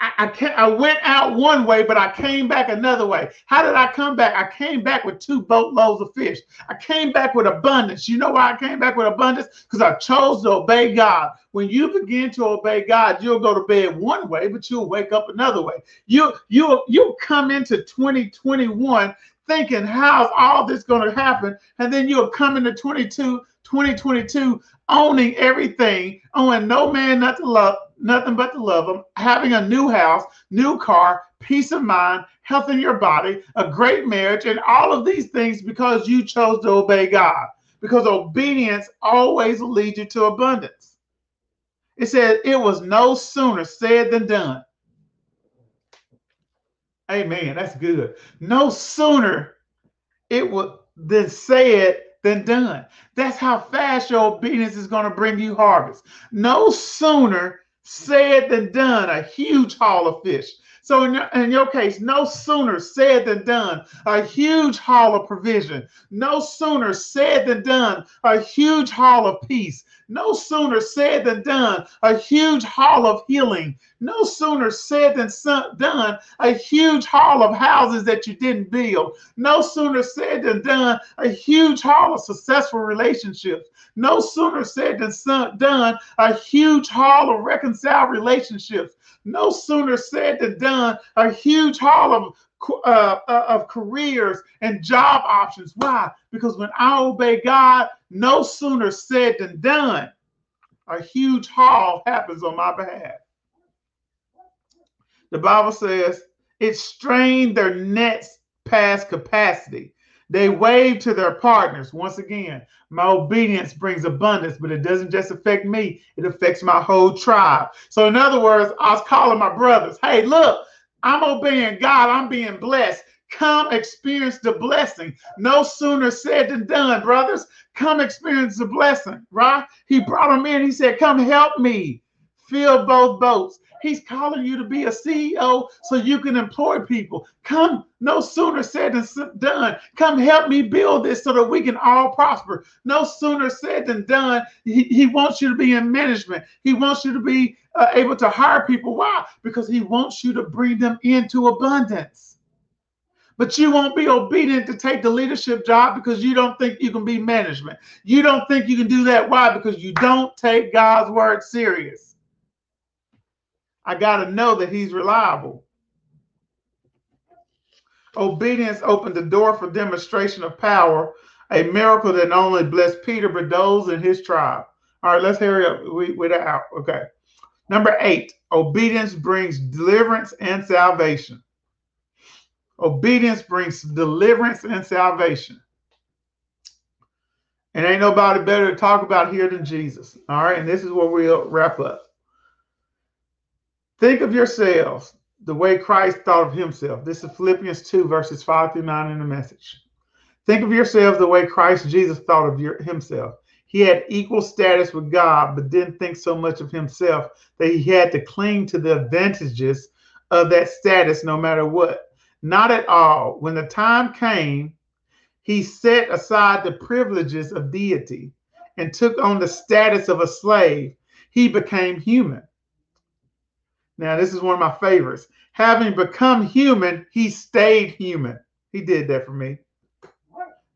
I, I, went out one way, but I came back another way. How did I come back? I came back with two boatloads of fish. I came back with abundance. You know why I came back with abundance? Because I chose to obey God. When you begin to obey God, you'll go to bed one way, but you'll wake up another way. You you you'll come into 2021 thinking, how's all this going to happen? And then you'll come into 22, 2022 owning everything, owing no man not to love, nothing but to love them, having a new house, new car, peace of mind, health in your body, a great marriage, and all of these things because you chose to obey God. Because obedience always leads you to abundance. It said it was no sooner said than done. Amen. That's good. No sooner it was than said than done. That's how fast your obedience is going to bring you harvest. No sooner said than done, a huge haul of fish. So in your, in your case, no sooner said than done, a huge haul of provision. No sooner said than done, a huge haul of peace. No sooner said than done, a huge haul of healing. No sooner said than done, a huge haul of houses that you didn't build. No sooner said than done, a huge haul of successful relationships. No sooner said than done, a huge haul of reconciled relationships. No sooner said than done, a huge haul of uh, uh, of careers and job options. Why? Because when I obey God, no sooner said than done. A huge haul happens on my behalf. The Bible says it strained their nets past capacity. They wave to their partners. Once again, my obedience brings abundance, but it doesn't just affect me, it affects my whole tribe. So, in other words, I was calling my brothers, hey, look, I'm obeying God. I'm being blessed. Come experience the blessing. No sooner said than done, brothers. Come experience the blessing, right? He brought them in. He said, Come help me fill both boats. He's calling you to be a CEO so you can employ people. Come, no sooner said than done. Come help me build this so that we can all prosper. No sooner said than done. He, he wants you to be in management. He wants you to be uh, able to hire people. Why? Because he wants you to bring them into abundance. But you won't be obedient to take the leadership job because you don't think you can be management. You don't think you can do that. Why? Because you don't take God's word serious. I got to know that He's reliable. Obedience opened the door for demonstration of power, a miracle that not only blessed Peter, but those in his tribe. All right, let's hurry up. We, we're out. Okay. Number eight, obedience brings deliverance and salvation. Obedience brings deliverance and salvation. And ain't nobody better to talk about here than Jesus. All right. And this is where we'll wrap up. Think of yourselves the way Christ thought of himself. This is Philippians 2, verses 5 through 9 in the message. Think of yourselves the way Christ Jesus thought of your, himself. He had equal status with God, but didn't think so much of himself that he had to cling to the advantages of that status no matter what. Not at all. When the time came, he set aside the privileges of deity and took on the status of a slave. He became human. Now, this is one of my favorites. Having become human, he stayed human. He did that for me.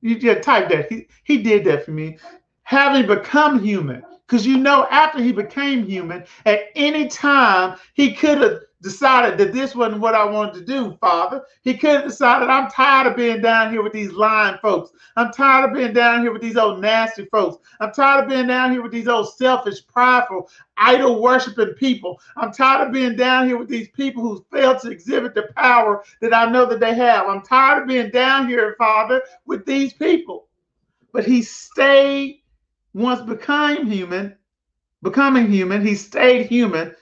You just type that. He, he did that for me having become human. Because you know, after he became human, at any time he could have decided that this wasn't what I wanted to do, Father. He could have decided, I'm tired of being down here with these lying folks. I'm tired of being down here with these old nasty folks. I'm tired of being down here with these old selfish, prideful, idol worshiping people. I'm tired of being down here with these people who fail to exhibit the power that I know that they have. I'm tired of being down here, Father, with these people. But he stayed once became human, becoming human, he stayed human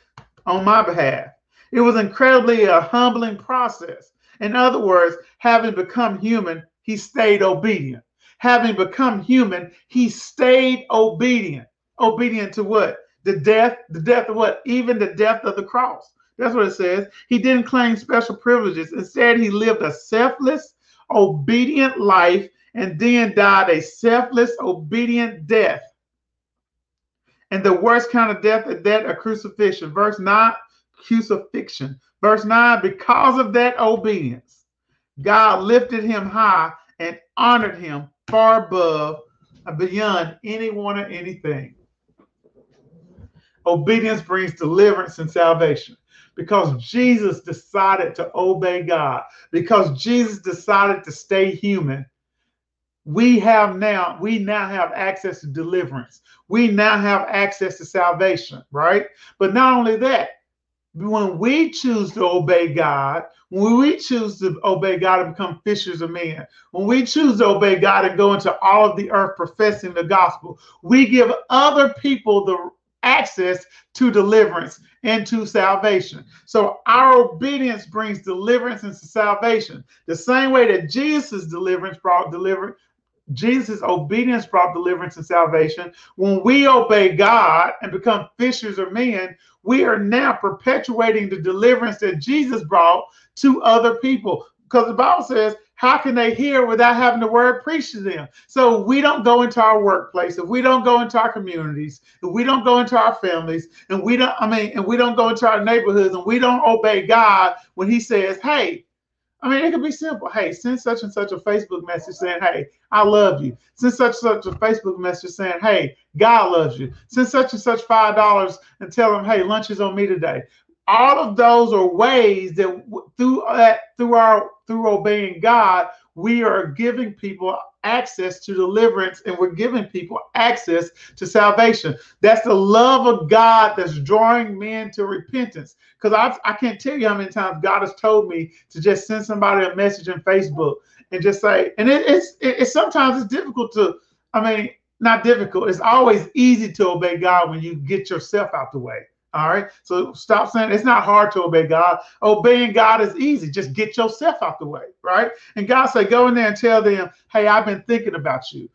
on my behalf. It was incredibly a humbling process. In other words, having become human, he stayed obedient. Having become human, he stayed obedient. Obedient to what? The death, the death of what? Even the death of the cross. That's what it says. He didn't claim special privileges. Instead, he lived a selfless, obedient life and then died a selfless, obedient death. And the worst kind of death is that a crucifixion. Verse 9, crucifixion. Verse 9, because of that obedience, God lifted him high and honored him far above, and beyond anyone or anything. Obedience brings deliverance and salvation because Jesus decided to obey God, because Jesus decided to stay human we have now we now have access to deliverance we now have access to salvation right but not only that when we choose to obey god when we choose to obey god and become fishers of men when we choose to obey god and go into all of the earth professing the gospel we give other people the access to deliverance and to salvation. So our obedience brings deliverance and salvation. The same way that Jesus' deliverance brought deliverance, Jesus' obedience brought deliverance and salvation. When we obey God and become fishers of men, we are now perpetuating the deliverance that Jesus brought to other people. Because the Bible says, how can they hear without having the word preached to them? So we don't go into our workplace, if we don't go into our communities, if we don't go into our families, and we don't, I mean, and we don't go into our neighborhoods and we don't obey God when He says, Hey, I mean, it could be simple. Hey, send such and such a Facebook message saying, Hey, I love you. Send such and such a Facebook message saying, Hey, God loves you. Send such and such $5 and tell them, Hey, lunch is on me today. All of those are ways that through that, through our, through obeying God, we are giving people access to deliverance and we're giving people access to salvation. That's the love of God that's drawing men to repentance. Because I, I can't tell you how many times God has told me to just send somebody a message on Facebook and just say, and it, it's, it, it's sometimes it's difficult to, I mean, not difficult. It's always easy to obey God when you get yourself out the way. All right. So stop saying it's not hard to obey God. Obeying God is easy. Just get yourself out the way. Right. And God said, go in there and tell them, hey, I've been thinking about you.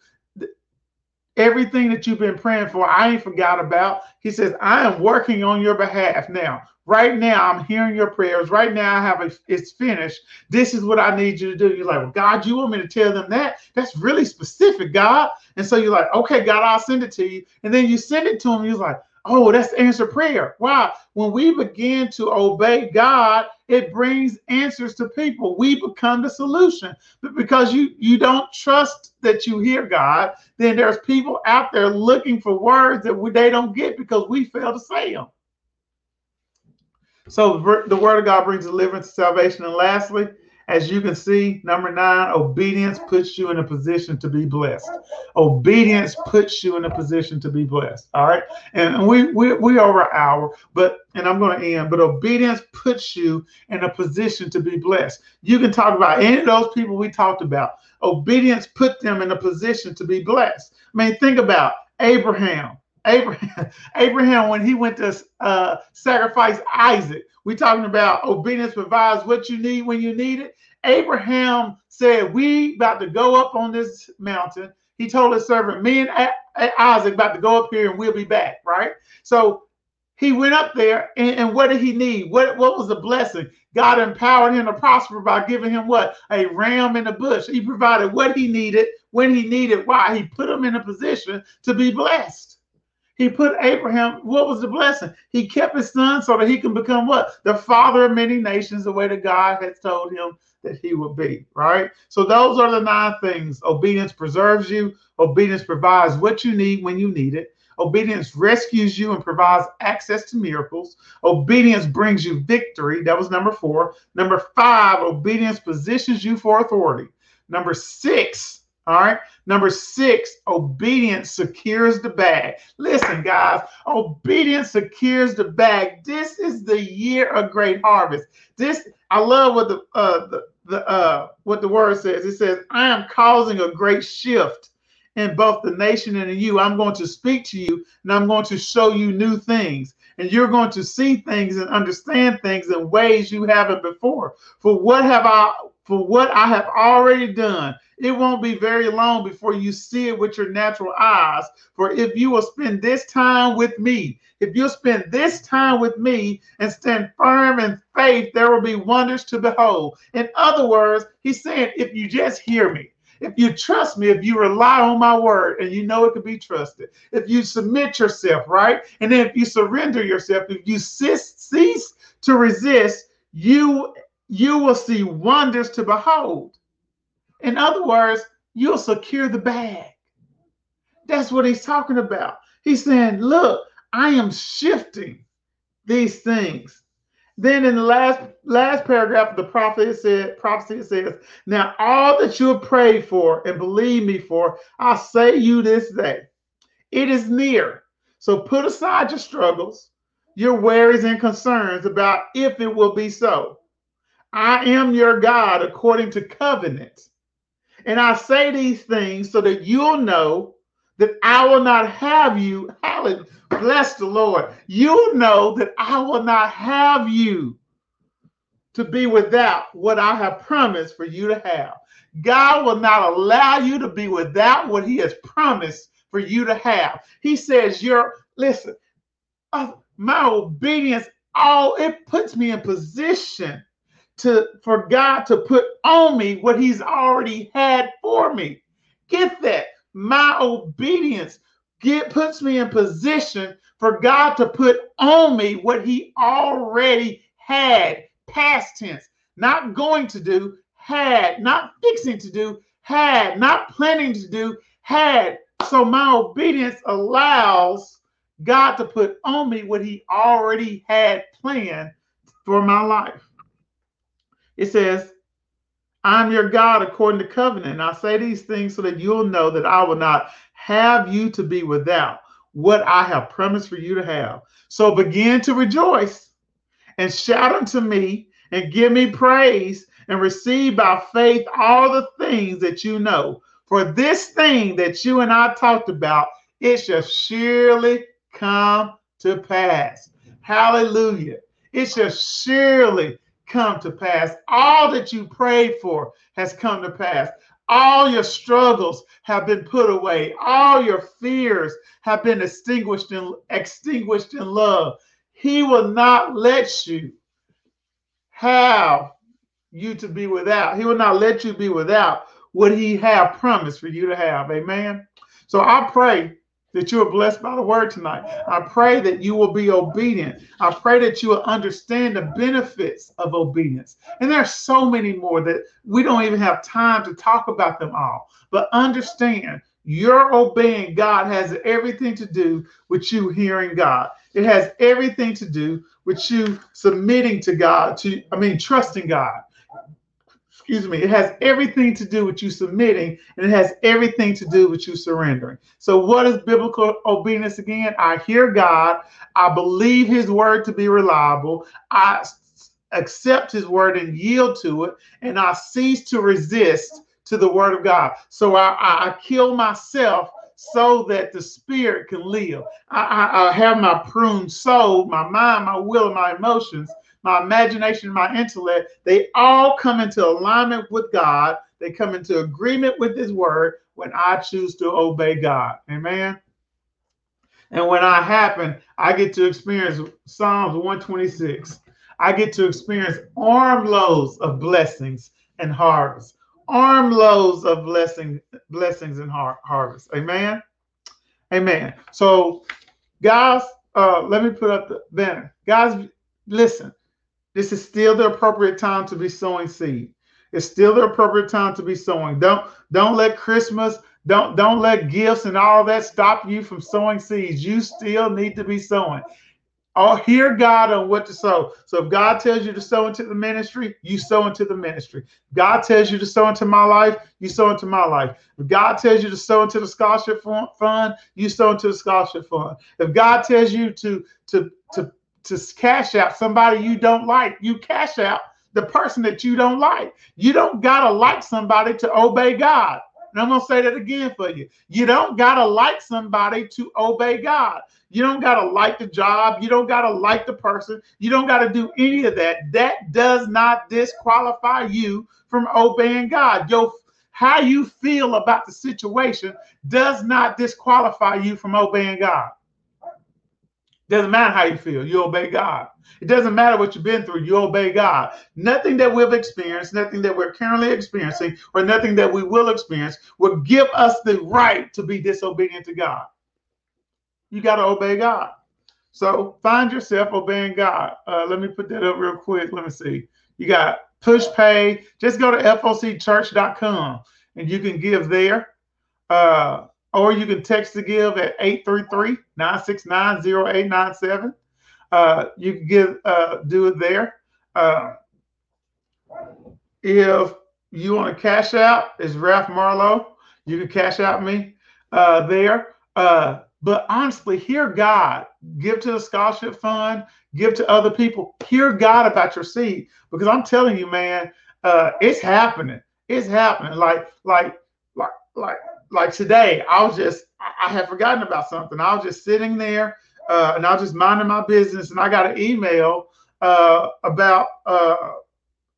Everything that you've been praying for, I ain't forgot about. He says, I am working on your behalf now. Right now, I'm hearing your prayers. Right now, I have a, it's finished. This is what I need you to do. You're like, well, God, you want me to tell them that? That's really specific, God. And so you're like, okay, God, I'll send it to you. And then you send it to him. You're like, Oh, that's answer prayer. Wow. When we begin to obey God, it brings answers to people. We become the solution. But because you you don't trust that you hear God, then there's people out there looking for words that we, they don't get because we fail to say them. So the word of God brings deliverance, salvation, and lastly, as you can see, number nine, obedience puts you in a position to be blessed. Obedience puts you in a position to be blessed. All right. And we we we over an hour, but and I'm going to end, but obedience puts you in a position to be blessed. You can talk about any of those people we talked about. Obedience put them in a position to be blessed. I mean, think about Abraham. Abraham, Abraham, when he went to uh, sacrifice Isaac, we're talking about obedience provides what you need when you need it. Abraham said, We about to go up on this mountain. He told his servant, Me and Isaac about to go up here and we'll be back, right? So he went up there, and, and, what did he need? What, what was the blessing? God empowered him to prosper by giving him what? A ram in the bush. He provided what he needed when he needed. Why? He put him in a position to be blessed. He put Abraham, what was the blessing? He kept his son so that he can become what? The father of many nations, the way that God had told him that he would be, right? So those are the nine things. Obedience preserves you, obedience provides what you need when you need it. Obedience rescues you and provides access to miracles. Obedience brings you victory. That was number four. Number five, obedience positions you for authority. Number six, all right. Number six, obedience secures the bag. Listen, guys, obedience secures the bag. This is the year of great harvest. This I love what the uh the, the uh what the word says. It says, I am causing a great shift in both the nation and in you. I'm going to speak to you and I'm going to show you new things. And you're going to see things and understand things in ways you haven't before. For what have I for what I have already done it won't be very long before you see it with your natural eyes. For if you will spend this time with me, if you'll spend this time with me and stand firm in faith, there will be wonders to behold. In other words, he's saying, if you just hear me, if you trust me, if you rely on my word and you know it can be trusted, if you submit yourself, right? And then if you surrender yourself, if you cease, cease to resist, you you will see wonders to behold. In other words, you'll secure the bag. That's what he's talking about. He's saying, look, I am shifting these things. Then in the last last paragraph of the prophet it said, prophecy says, Now all that you have prayed for and believe me for, I say you this day. It is near. So put aside your struggles, your worries and concerns about if it will be so. I am your God according to covenant and I say these things so that you'll know that I will not have you. Hallelujah. Bless the Lord. You'll know that I will not have you to be without what I have promised for you to have. God will not allow you to be without what He has promised for you to have. He says, You're, listen, uh, my obedience, all it puts me in position to for God to put on me what he's already had for me. Get that. My obedience get puts me in position for God to put on me what he already had. Past tense. Not going to do, had, not fixing to do, had, not planning to do, had. So my obedience allows God to put on me what he already had planned for my life. It says, I'm your God according to covenant. And I say these things so that you'll know that I will not have you to be without what I have promised for you to have. So begin to rejoice and shout unto me and give me praise and receive by faith all the things that you know. For this thing that you and I talked about, it shall surely come to pass. Hallelujah. It shall surely come to pass. All that you prayed for has come to pass. All your struggles have been put away. All your fears have been extinguished in extinguished in love. He will not let you have you to be without. He will not let you be without what he have promised for you to have. Amen. So I pray that you are blessed by the word tonight. I pray that you will be obedient. I pray that you will understand the benefits of obedience. And there are so many more that we don't even have time to talk about them all. But understand your obeying God has everything to do with you hearing God. It has everything to do with you submitting to God, to I mean trusting God excuse me, it has everything to do with you submitting and it has everything to do with you surrendering. So, what is biblical obedience again? I hear God, I believe his word to be reliable, I accept his word and yield to it, and I cease to resist to the word of God. So, I, I kill myself so that the spirit can live. I, I, I have my pruned soul, my mind, my will, and my emotions my imagination, my intellect, they all come into alignment with God. They come into agreement with His word when I choose to obey God. Amen. And when I happen, I get to experience Psalms 126. I get to experience armloads of blessings and harvest. Armloads of blessing, blessings and har- harvest. Amen. Amen. So, guys, uh, let me put up the banner. Guys, listen. This is still the appropriate time to be sowing seed. It's still the appropriate time to be sowing. Don't don't let Christmas, don't don't let gifts and all that stop you from sowing seeds. You still need to be sowing. Oh, hear God on what to sow. So if God tells you to sow into the ministry, you sow into the ministry. God tells you to sow into my life, you sow into my life. If God tells you to sow into the scholarship fund, you sow into the scholarship fund. If God tells you to to to to cash out somebody you don't like. You cash out the person that you don't like. You don't gotta like somebody to obey God. And I'm gonna say that again for you. You don't gotta like somebody to obey God. You don't gotta like the job. You don't gotta like the person. You don't gotta do any of that. That does not disqualify you from obeying God. Your how you feel about the situation does not disqualify you from obeying God. Doesn't matter how you feel, you obey God. It doesn't matter what you've been through, you obey God. Nothing that we've experienced, nothing that we're currently experiencing, or nothing that we will experience will give us the right to be disobedient to God. You got to obey God. So find yourself obeying God. Uh, let me put that up real quick. Let me see. You got push pay. Just go to focchurch.com and you can give there. Uh, or you can text to give at 833-969-0897. Uh, you can give uh, do it there. Uh, if you want to cash out, it's Ralph Marlowe. You can cash out me uh, there. Uh, but honestly, hear God. Give to the scholarship fund. Give to other people. Hear God about your seed because I'm telling you, man, uh, it's happening. It's happening. Like, like, like, like like today, I was just I, had forgotten about something. I was just sitting there uh, and I was just minding my business, and I got an email uh, about uh,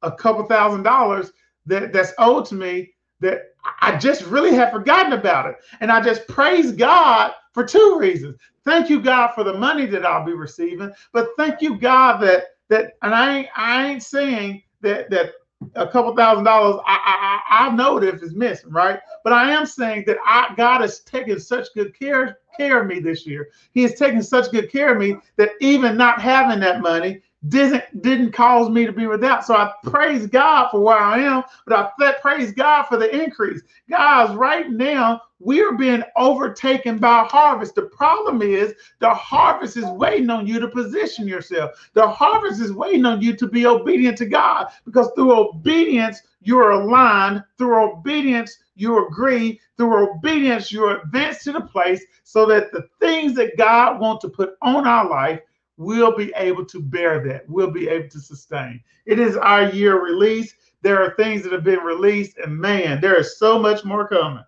a couple thousand dollars that that's owed to me that I just really had forgotten about it. And I just praise God for two reasons. Thank you, God, for the money that I'll be receiving, but thank you, God, that that and I ain't I ain't saying that that a couple thousand dollars, I, I I know that if it's missing, right? But I am saying that I God has taken such good care care of me this year. He has taken such good care of me that even not having that money didn't didn't cause me to be without. So I praise God for where I am, but I praise God for the increase. Guys, right now we're being overtaken by harvest. The problem is the harvest is waiting on you to position yourself. The harvest is waiting on you to be obedient to God because through obedience you're aligned. Through obedience you agree. Through obedience you advance to the place so that the things that God wants to put on our life we'll be able to bear that. We'll be able to sustain. It is our year release. There are things that have been released, and man, there is so much more coming.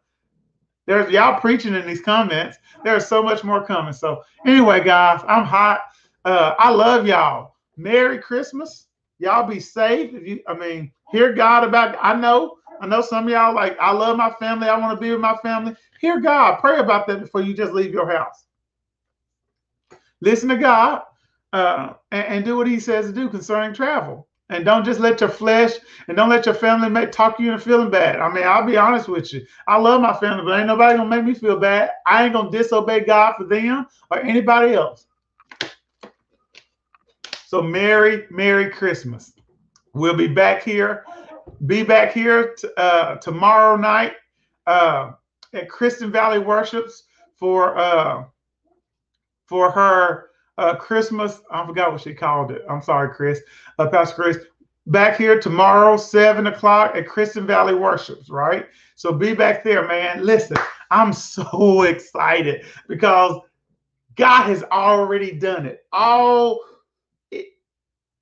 There's y'all preaching in these comments. There's so much more coming. So anyway, guys, I'm hot. Uh, I love y'all. Merry Christmas. Y'all be safe. If you, I mean, hear God about. I know, I know some of y'all like. I love my family. I want to be with my family. Hear God. Pray about that before you just leave your house. Listen to God uh, and, and, do what he says to do concerning travel. And don't just let your flesh and don't let your family make talk you into feeling bad. I mean, I'll be honest with you. I love my family, but ain't nobody gonna make me feel bad. I ain't gonna disobey God for them or anybody else. So Merry, Merry Christmas. We'll be back here. Be back here t- uh, tomorrow night uh, at Kristen Valley Worships for uh, for her uh, Christmas. I forgot what she called it. I'm sorry, Chris. Uh, Pastor Chris. Back here tomorrow, seven o'clock at Christian Valley Worships. Right. So be back there, man. Listen, I'm so excited because God has already done it. All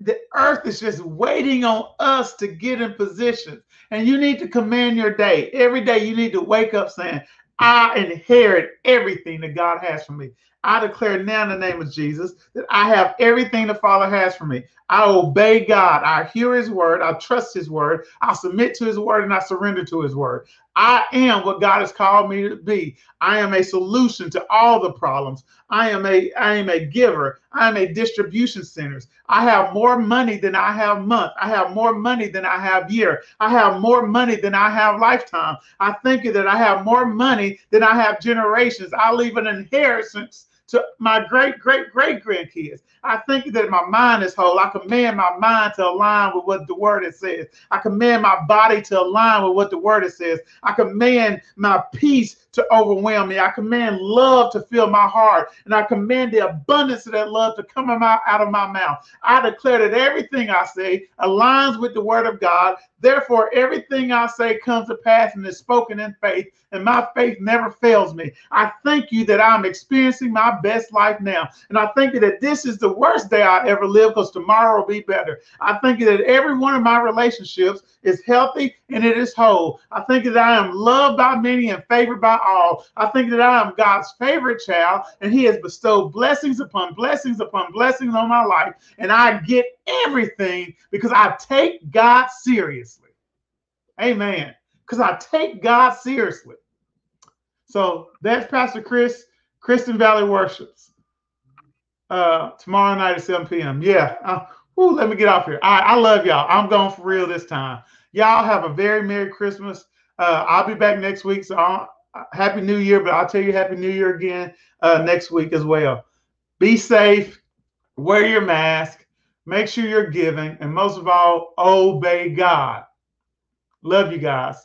the earth is just waiting on us to get in position. And you need to command your day. Every day you need to wake up saying, I inherit everything that God has for me. I declare now in the name of Jesus that I have everything the Father has for me. I obey God. I hear His word. I trust His word. I submit to His word and I surrender to His word. I am what God has called me to be. I am a solution to all the problems. I am a I am a giver. I am a distribution center. I have more money than I have month. I have more money than I have year. I have more money than I have lifetime. I think that I have more money than I have generations. I leave an inheritance to my great, great, great grandkids. I think that my mind is whole. I command my mind to align with what the word it says. I command my body to align with what the word it says. I command my peace to overwhelm me. I command love to fill my heart. And I command the abundance of that love to come out of my mouth. I declare that everything I say aligns with the word of God. Therefore, everything I say comes to pass and is spoken in faith, and my faith never fails me. I thank you that I'm experiencing my best life now. And I thank you that this is the worst day I ever live because tomorrow will be better. I thank you that every one of my relationships is healthy and it is whole. I think that I am loved by many and favored by all. I think that I am God's favorite child and He has bestowed blessings upon blessings upon blessings on my life. And I get everything because I take God seriously. Amen. Because I take God seriously. So that's Pastor Chris, Kristen Valley Worships. Uh, tomorrow night at 7 p.m. Yeah. Uh, let me get off here. I, I love y'all. I'm going for real this time. Y'all have a very Merry Christmas. Uh, I'll be back next week. So I'll, uh, Happy New Year, but I'll tell you Happy New Year again uh, next week as well. Be safe, wear your mask, make sure you're giving, and most of all, obey God. Love you guys.